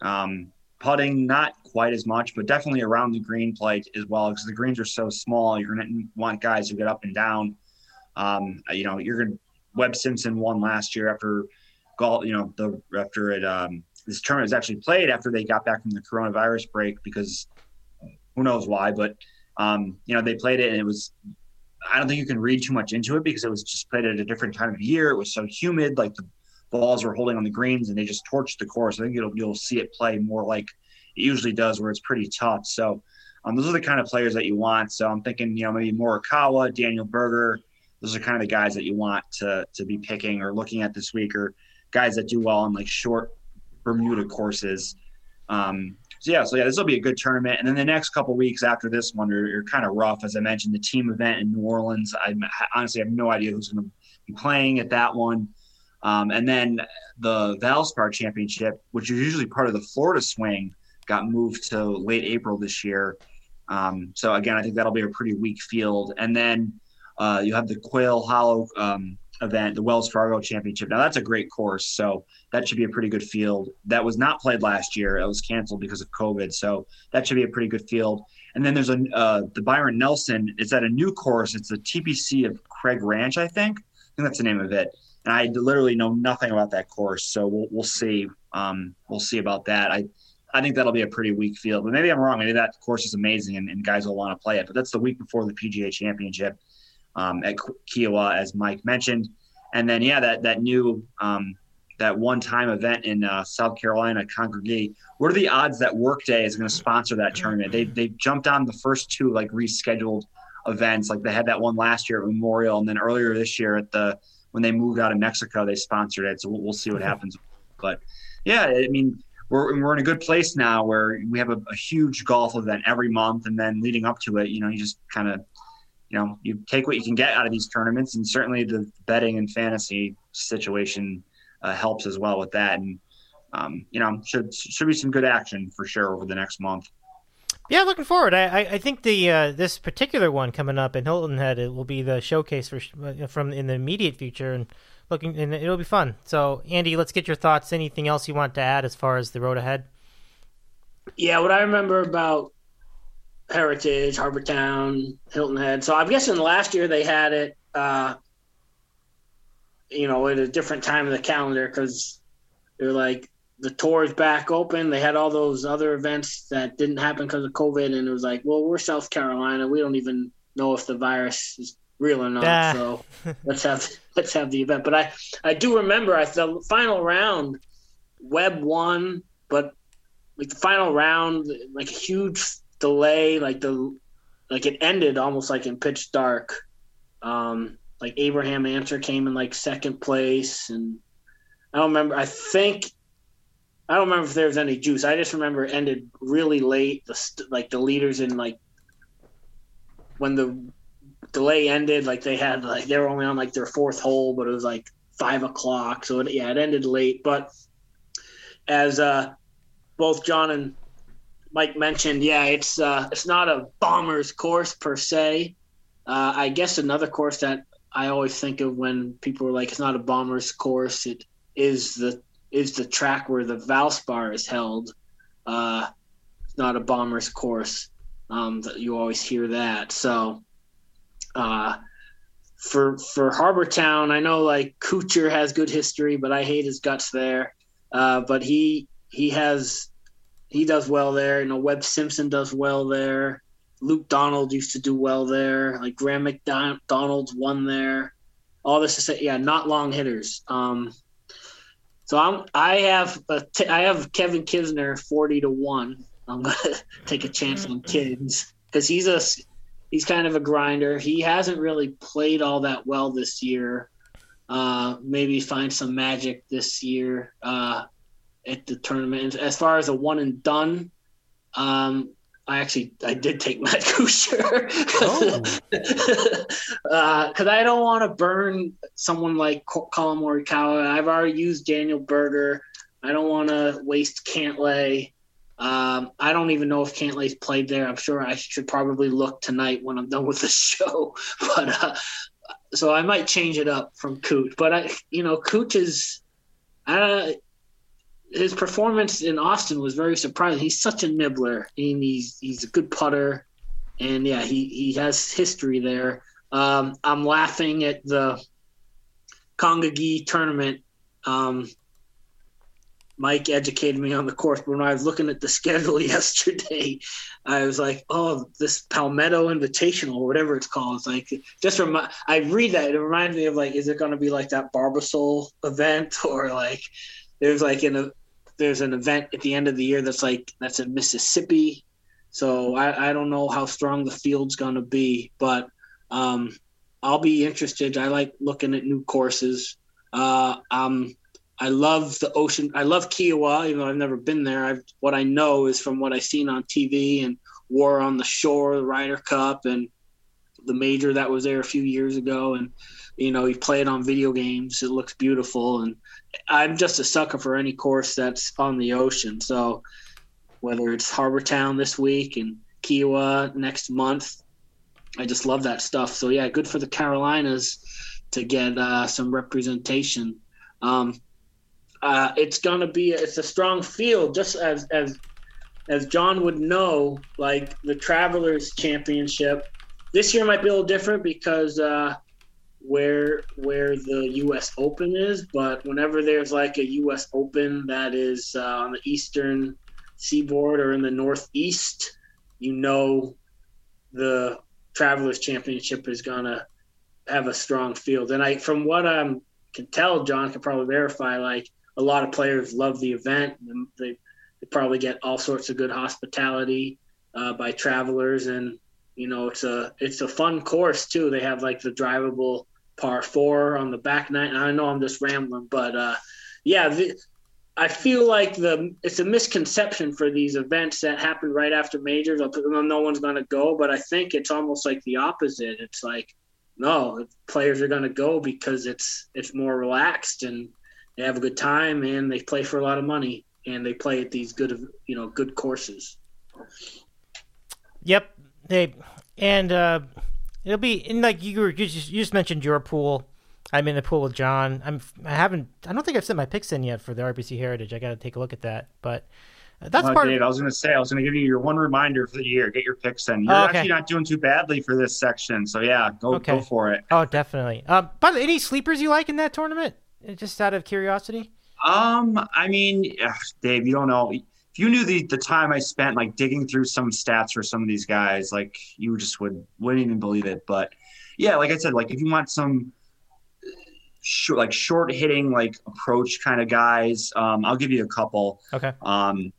Um, putting, not quite as much, but definitely around the green plate as well, because the greens are so small. You're going to want guys who get up and down. Um, you know, you're going to, Webb Simpson won last year after you know, the after it um, this tournament was actually played after they got back from the coronavirus break because who knows why, but um, you know they played it and it was. I don't think you can read too much into it because it was just played at a different time of year. It was so humid, like the balls were holding on the greens and they just torched the course. I think you'll you'll see it play more like it usually does, where it's pretty tough. So um, those are the kind of players that you want. So I'm thinking, you know, maybe Morikawa, Daniel Berger. Those are kind of the guys that you want to to be picking or looking at this week, or guys that do well on like short Bermuda courses. Um, so yeah, so yeah, this will be a good tournament. And then the next couple weeks after this one are, are kind of rough. As I mentioned, the team event in New Orleans. I honestly have no idea who's going to be playing at that one. Um, and then the Valspar Championship, which is usually part of the Florida swing, got moved to late April this year. Um, so again, I think that'll be a pretty weak field. And then uh, you have the Quail Hollow um, event, the Wells Fargo Championship. Now that's a great course, so that should be a pretty good field. That was not played last year; it was canceled because of COVID. So that should be a pretty good field. And then there's a uh, the Byron Nelson. It's at a new course. It's the TPC of Craig Ranch, I think. I think that's the name of it. And I literally know nothing about that course, so we'll we'll see. Um, we'll see about that. I I think that'll be a pretty weak field, but maybe I'm wrong. Maybe that course is amazing and, and guys will want to play it. But that's the week before the PGA Championship um, at Kiawah, as Mike mentioned. And then, yeah, that that new um, that one-time event in uh, South Carolina, Congaree. What are the odds that Workday is going to sponsor that tournament? They they jumped on the first two like rescheduled events. Like they had that one last year at Memorial, and then earlier this year at the when they moved out of Mexico, they sponsored it. So we'll, we'll see what happens. But yeah, I mean, we're, we're in a good place now where we have a, a, huge golf event every month and then leading up to it you know you just kind of you know you take what you can get out of these tournaments and certainly the betting and fantasy situation uh, helps as well with that and um, you know should should be some good action for sure over the next month yeah, looking forward. I I, think the uh, this particular one coming up in Hilton Head it will be the showcase for uh, from in the immediate future, and looking and it'll be fun. So, Andy, let's get your thoughts. Anything else you want to add as far as the road ahead? Yeah, what I remember about Heritage, Harbour Town, Hilton Head. So I'm guessing last year they had it, uh, you know, at a different time of the calendar because they're like the tour is back open. They had all those other events that didn't happen because of COVID, and it was like, well, we're South Carolina. We don't even know if the virus is real or not. Ah. So let's have let's have the event. But I I do remember I the final round, Webb won, but like the final round, like a huge delay, like the like it ended almost like in pitch dark. Um, like Abraham Ancer came in like second place, and I don't remember. I think I don't remember if there was any juice. I just remember it ended really late. The like the leaders in like when the delay ended, like they had like they were only on like their fourth hole, but it was like five o'clock. So it, yeah, it ended late. But as uh, both John and Mike mentioned, yeah, it's uh, it's not a bomber's course per se. Uh, I guess another course that I always think of when people are like, it's not a bomber's course. It is the is the track where the Valspar is held. Uh, it's not a bomber's course. Um, you always hear that. So, uh, for for Harbour Town, I know like Kuchar has good history, but I hate his guts there. Uh, but he he has he does well there. You know, Webb Simpson does well there. Luke Donald used to do well there. Like Graeme McDowell's won there. All this to say, yeah, not long hitters. Um, so I'm I have a t- I have Kevin Kisner forty to one. I'm gonna take a chance on kids because he's a he's kind of a grinder. He hasn't really played all that well this year. Uh, maybe find some magic this year. Uh, at the tournament. As far as a one and done, um, I actually I did take Matt Kuchar because oh. uh, I don't want to burn someone like Collin Morikawa. I've already used Daniel Berger. I don't want to waste Cantlay. Um, I don't even know if Cantlay's played there. I'm sure I should probably look tonight when I'm done with the show. But uh, so I might change it up from Cooch. But I, you know, Cooch is. Uh, his performance in Austin was very surprising. He's such a nibbler, and he's he's a good putter, and yeah, he he has history there. Um, I'm laughing at the Conga tournament. Um, Mike educated me on the course, but when I was looking at the schedule yesterday, I was like, "Oh, this Palmetto Invitational, or whatever it's called." It's like just remind. I read that it reminds me of like, is it going to be like that Barbasol event, or like there's like in a there's an event at the end of the year that's like that's in Mississippi. So I, I don't know how strong the field's gonna be, but um, I'll be interested. I like looking at new courses. Uh, I'm I love the ocean. I love Kiawah, even though I've never been there. I've, what I know is from what I've seen on TV and War on the Shore, the Ryder Cup, and the major that was there a few years ago. And, you know, you play it on video games. It looks beautiful. And I'm just a sucker for any course that's on the ocean. So whether it's Harbour Town this week and Kiawah next month, I just love that stuff. So, yeah, good for the Carolinas to get uh, some representation. Um, uh, it's gonna be it's a strong field, just as as as John would know. Like the Travelers Championship, this year might be a little different because uh, where where the U.S. Open is. But whenever there's like a U.S. Open that is uh, on the eastern seaboard or in the northeast, you know the Travelers Championship is gonna have a strong field. And I, from what I can tell, John can probably verify. Like a lot of players love the event. They, they probably get all sorts of good hospitality uh, by travelers, and you know it's a it's a fun course too. They have like the drivable par four on the back nine. I know I'm just rambling, but uh, yeah, the, I feel like the it's a misconception for these events that happen right after majors. No one's going to go, but I think it's almost like the opposite. It's like no, players are going to go because it's it's more relaxed and they have a good time and they play for a lot of money and they play at these good you know good courses. Yep, they and uh, it'll be and like you were you just, you just mentioned your pool. I'm in the pool with John. I'm I haven't I don't think I've sent my picks in yet for the RBC Heritage. I got to take a look at that, but. That's oh, part. Dave, of... I was going to say I was going to give you your one reminder for the year. Get your picks in. You're oh, okay. actually not doing too badly for this section, so yeah, go okay. go for it. Oh, definitely. Um, by the any sleepers you like in that tournament? Just out of curiosity. Um, I mean, Dave, you don't know. If you knew the the time I spent like digging through some stats for some of these guys, like you just would wouldn't even believe it. But yeah, like I said, like if you want some short, like short hitting, like approach kind of guys, um, I'll give you a couple. Okay. Um,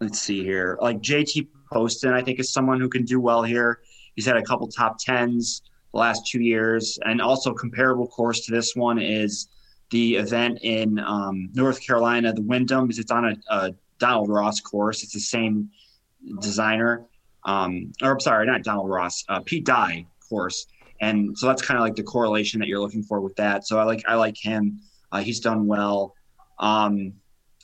let's see here. Like JT Poston, I think is someone who can do well here. He's had a couple top tens the last two years, and also comparable course to this one is the event in um, North Carolina, the Wyndham. It's on a, a, Donald Ross course. It's the same designer, um, or I'm sorry, not Donald Ross, uh, Pete Dye course, and so that's kind of like the correlation that you're looking for with that. So I like I like him. Uh, he's done well. Um,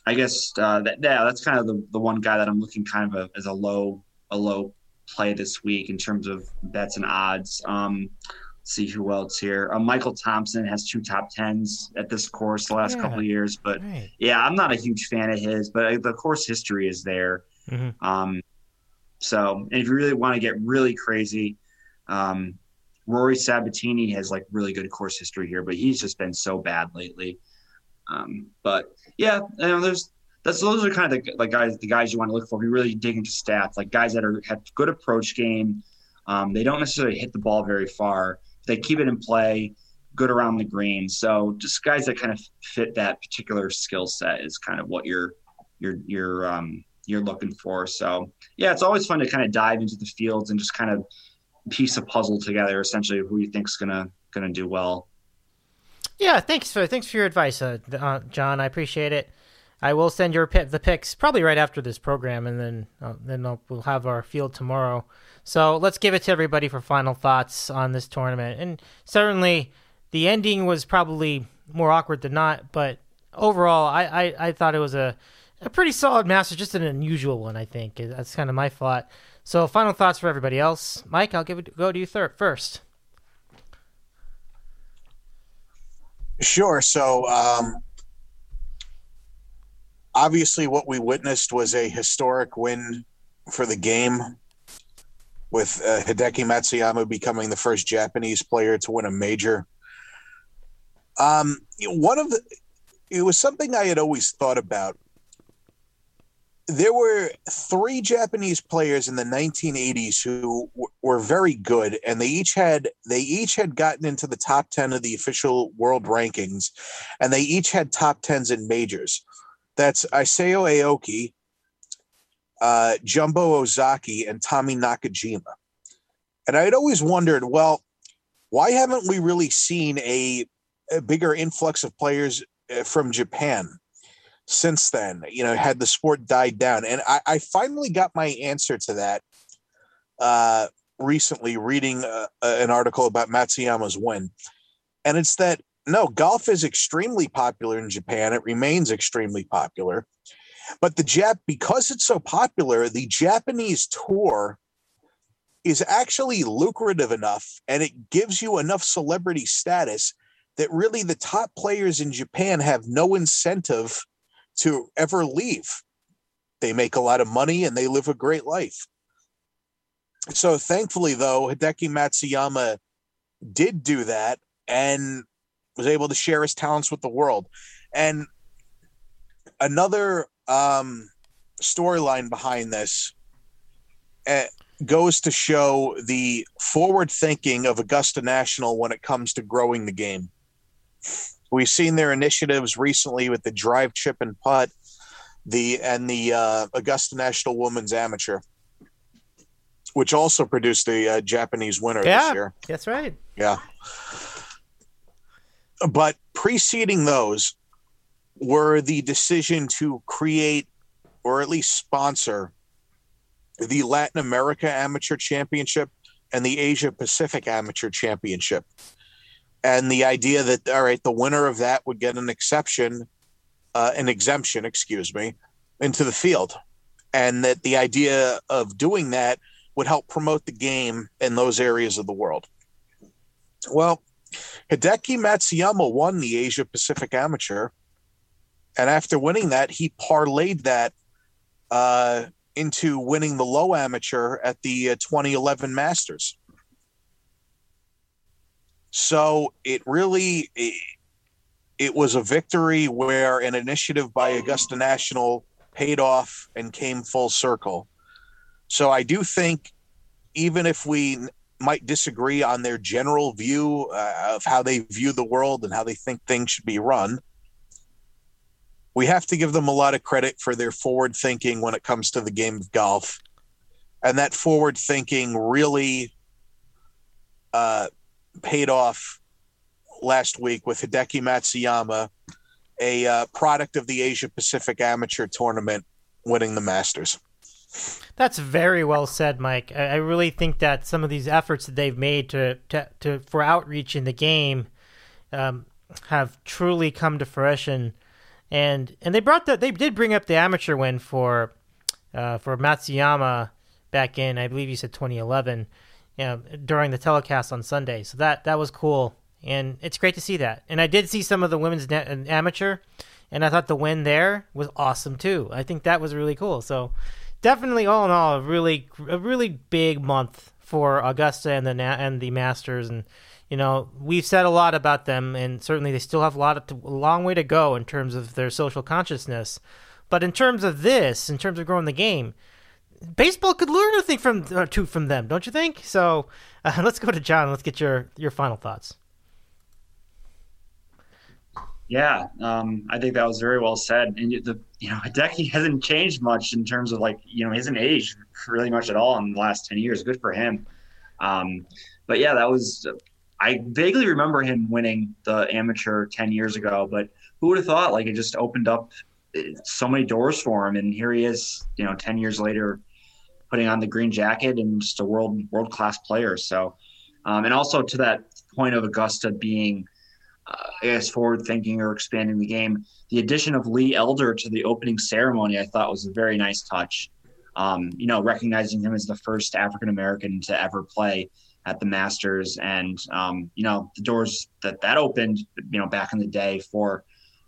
I guess uh, that, yeah, that's kind of the, the one guy that I'm looking kind of a, as a low a low play this week in terms of bets and odds. Um, see who else here. Uh, Michael Thompson has two top tens at this course the last yeah. couple of years, but right. yeah, I'm not a huge fan of his, but the course history is there. Mm-hmm. Um, so, and if you really want to get really crazy, um, Rory Sabatini has like really good course history here, but he's just been so bad lately. Um, but yeah, you know, there's that's those are kind of the like guys the guys you want to look for. We really dig into stats, like guys that are have good approach game. Um, they don't necessarily hit the ball very far. They keep it in play, good around the green. So just guys that kind of fit that particular skill set is kind of what you're you're you're um, you're looking for. So yeah, it's always fun to kind of dive into the fields and just kind of piece a puzzle together. Essentially, who you think's gonna gonna do well. Yeah, thanks for thanks for your advice, uh, John. I appreciate it. I will send your pick, the picks probably right after this program, and then uh, then I'll, we'll have our field tomorrow. So let's give it to everybody for final thoughts on this tournament. And certainly, the ending was probably more awkward than not, but overall, I I, I thought it was a a pretty solid Masters, just an unusual one. I think that's kind of my thought. So final thoughts for everybody else. Mike, I'll give it go to you third first. Sure. So, um, obviously, what we witnessed was a historic win for the game, with uh, Hideki Matsuyama becoming the first Japanese player to win a major. Um, one of the, it was something I had always thought about there were three Japanese players in the 1980s who w- were very good, and they each had they each had gotten into the top 10 of the official world rankings, and they each had top 10s in majors. That's Isao Aoki, uh, Jumbo Ozaki, and Tommy Nakajima. And I had always wondered, well, why haven't we really seen a, a bigger influx of players uh, from Japan since then? You know, had the sport died down? And I, I finally got my answer to that uh, recently, reading uh, an article about Matsuyama's win, and it's that no, golf is extremely popular in Japan. It remains extremely popular. But the Jap, because it's so popular, the Japanese tour is actually lucrative enough and it gives you enough celebrity status that really the top players in Japan have no incentive to ever leave. They make a lot of money and they live a great life. So thankfully, though, Hideki Matsuyama did do that and was able to share his talents with the world. And another um, storyline behind this uh, goes to show the forward thinking of Augusta National when it comes to growing the game. We've seen their initiatives recently with the drive, chip, and putt, the and the uh, Augusta National Women's Amateur, which also produced a uh, Japanese winner yeah, this year. That's right. Yeah. But preceding those were the decision to create or at least sponsor the Latin America Amateur Championship and the Asia Pacific Amateur Championship. And the idea that, all right, the winner of that would get an exception, uh, an exemption, excuse me, into the field. And that the idea of doing that would help promote the game in those areas of the world. Well, Hideki Matsuyama won the Asia Pacific Amateur. And after winning that, he parlayed that uh, into winning the low amateur at the uh, 2011 Masters. So it really it, it was a victory where an initiative by Augusta National paid off and came full circle. So I do think even if we might disagree on their general view uh, of how they view the world and how they think things should be run, we have to give them a lot of credit for their forward thinking when it comes to the game of golf. And that forward thinking really uh, paid off last week with Hideki Matsuyama, a uh, product of the Asia Pacific Amateur Tournament, winning the Masters. That's very well said, Mike. I, really think that some of these efforts that they've made to, to, to for outreach in the game um, have truly come to fruition and and they brought that they did bring up the amateur win for uh, for Matsuyama back in I believe you said 2011 you know, during the telecast on Sunday. So that that was cool, and it's great to see that. And I did see some of the women's na- amateur, and I thought the win there was awesome too. I think that was really cool. So definitely, all in all, a really a really big month for Augusta and the and the Masters and you know, we've said a lot about them, and certainly they still have a lot of, a long way to go in terms of their social consciousness. But in terms of this, in terms of growing the game, baseball could learn a thing from uh, two from them, don't you think? So uh, let's go to John. Let's get your your final thoughts. Yeah, um, I think that was very well said. And the you know Hideki hasn't changed much in terms of like you know he hasn't aged really much at all in the last ten years. Good for him. Um, but yeah, that was I vaguely remember him winning the amateur 10 years ago, but who would have thought like it just opened up eh, so many doors for him. And here he is, you know, 10 years later, putting on the green jacket and just a world, world class player. So, um, and also to that point of Augusta being, uh, I guess, forward thinking or expanding the game, the addition of Lee Elder to the opening ceremony, I thought was a very nice touch. Um, you know, recognizing him as the first African American to ever play at the Masters, and um, you know the doors that that opened, you know, back in the day for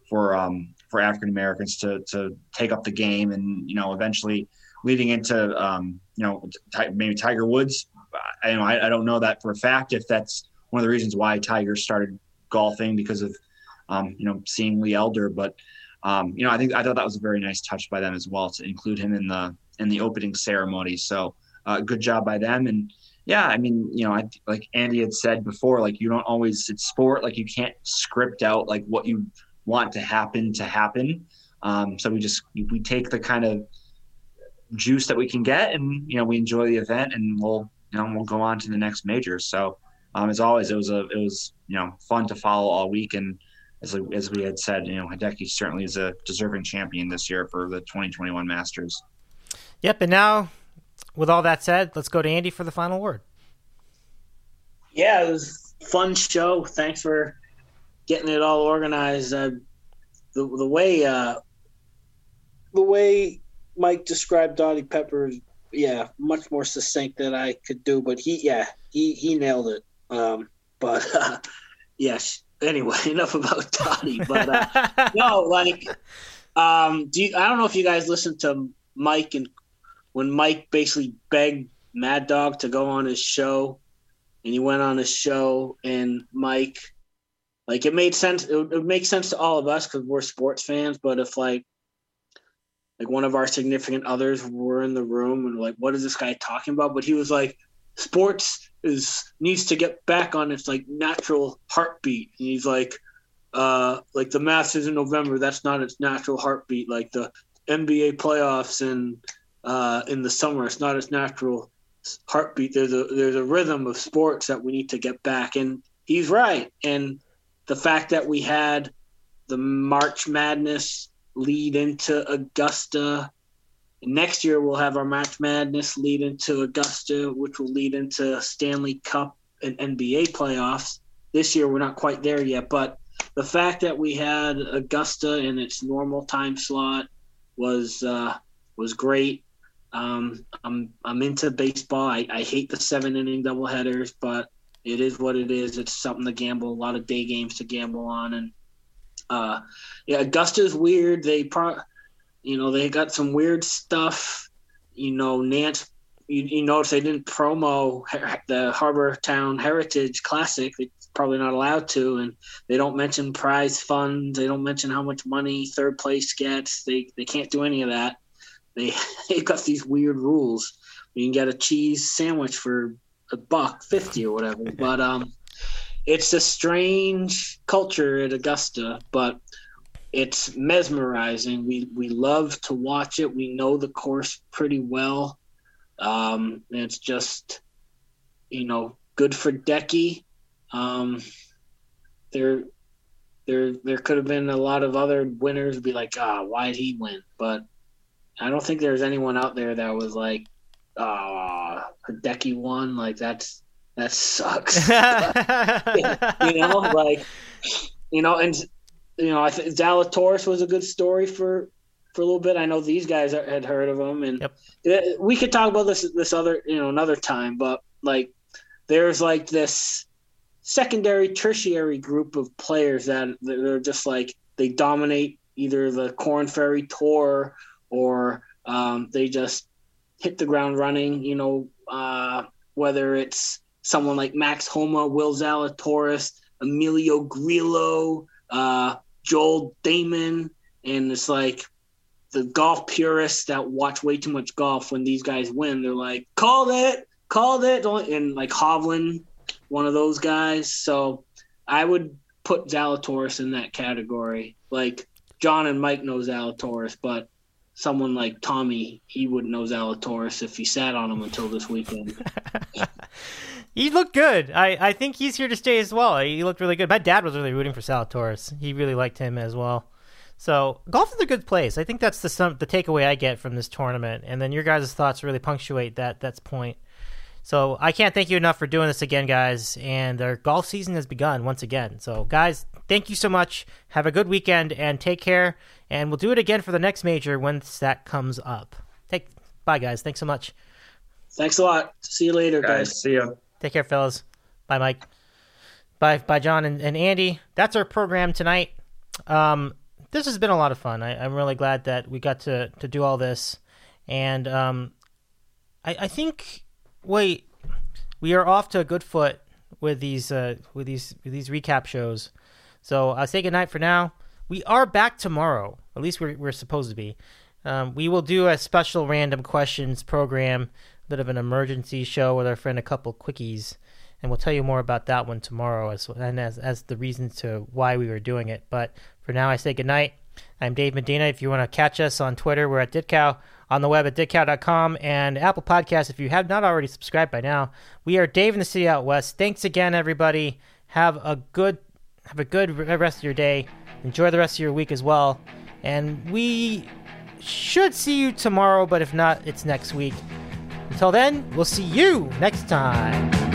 for um, for African Americans to to take up the game, and you know, eventually leading into um, you know maybe Tiger Woods. I, you know, I, I don't know that for a fact if that's one of the reasons why Tiger started golfing because of um, you know seeing Lee Elder, but um, you know I think I thought that was a very nice touch by them as well to include him in the in the opening ceremony. So uh, good job by them and yeah, I mean, you know, I, like Andy had said before, like you don't always it's sport, like you can't script out like what you want to happen to happen. Um, so we just we take the kind of juice that we can get, and you know, we enjoy the event, and we'll you know we'll go on to the next major. So um, as always, it was a it was you know fun to follow all week, and as, as we had said, you know, Hideki certainly is a deserving champion this year for the 2021 Masters. Yep. And now, with all that said, let's go to Andy for the final word. Yeah, it was fun show. Thanks for getting it all organized. Uh, the the way uh, the way Mike described Dottie Pepper, yeah, much more succinct than I could do. But he, yeah, he he nailed it. Um, but uh, yes. Anyway, enough about Dottie. But uh, no, like, um, do you, I don't know if you guys listened to Mike and when Mike basically begged Mad Dog to go on his show, and he went on his show, and Mike, like, it made sense. It it would make sense to all of us because we're sports fans. But if like like one of our significant others were in the room and like what is this guy talking about but he was like sports is needs to get back on its like natural heartbeat. And he's like uh like the masters in november that's not its natural heartbeat. Like the nba playoffs in uh in the summer it's not its natural heartbeat. There's a there's a rhythm of sports that we need to get back and he's right. And the fact that we had the march madness lead into Augusta. Next year, we'll have our March Madness lead into Augusta, which will lead into Stanley Cup and NBA playoffs. This year, we're not quite there yet, but the fact that we had Augusta in its normal time slot was uh, was great. Um, I'm I'm into baseball. I, I hate the seven inning doubleheaders, but it is what it is. It's something to gamble. A lot of day games to gamble on, and uh, yeah, Augusta's weird. They pro, you know, they got some weird stuff. You know, Nantz. You, you notice they didn't promo the Harbour Town Heritage Classic. They're probably not allowed to, and they don't mention prize funds. They don't mention how much money third place gets. They they can't do any of that. They they got these weird rules. You can get a cheese sandwich for a buck fifty or whatever. But um, it's a strange culture at Augusta, but it's mesmerizing. We we love to watch it. We know the course pretty well. Um, it's just, you know, good for Decky. Um, there, there, there could have been a lot of other winners. Be like, ah, why did he win? But I don't think there's anyone out there that was like, ah, Hideki won. Like that's that sucks. you know, like you know, and you know, I think Zalatoris was a good story for for a little bit. I know these guys had heard of him, and yep. we could talk about this this other you know another time. But like, there's like this secondary, tertiary group of players that they're just like they dominate either the Korn Ferry Tour or um, they just hit the ground running. You know, uh, whether it's someone like Max Homa, Will Zalatoris, Emilio Grillo, uh, Joel Dahmen and it's like the golf purists that watch way too much golf when these guys win. They're like, call it, call it, and like Hovland, one of those guys. So I would put Zalatoris in that category. Like John and Mike know Zalatoris, but someone like Tommy, he wouldn't know Zalatoris if he sat on him until this weekend. He looked good. I, I think he's here to stay as well. He looked really good. My dad was really rooting for Zalatoris. He really liked him as well. So golf is a good place. I think that's the some, the takeaway I get from this tournament. And then your guys' thoughts really punctuate that that's point. So I can't thank you enough for doing this again, guys. And our golf season has begun once again. So guys, thank you so much. Have a good weekend and take care. And we'll do it again for the next major once that comes up. Take bye, guys. Thanks so much. Thanks a lot. See you later, guys. guys. See you. Take care, fellas. Bye, Mike. Bye, bye, John and, and Andy. That's our program tonight. Um, this has been a lot of fun. I, am really glad that we got to, to do all this, and um, I, I think wait, we are off to a good foot with these uh, with these with these recap shows. So I'll say goodnight for now. We are back tomorrow. At least we're we're supposed to be. Um, we will do a special random questions program bit of an emergency show with our friend a couple quickies and we'll tell you more about that one tomorrow as and as as the reasons to why we were doing it. But for now, I say goodnight. I'm Dave Medina. If you want to catch us on Twitter, we're at Ditcow on the web at ditcow.com and Apple Podcasts. If you have not already subscribed by now, we are Dave in the City Out West. Thanks again, everybody. Have a good Have a good rest of your day. Enjoy the rest of your week as well. And we should see you tomorrow, but if not, it's next week. Until then, we'll see you next time.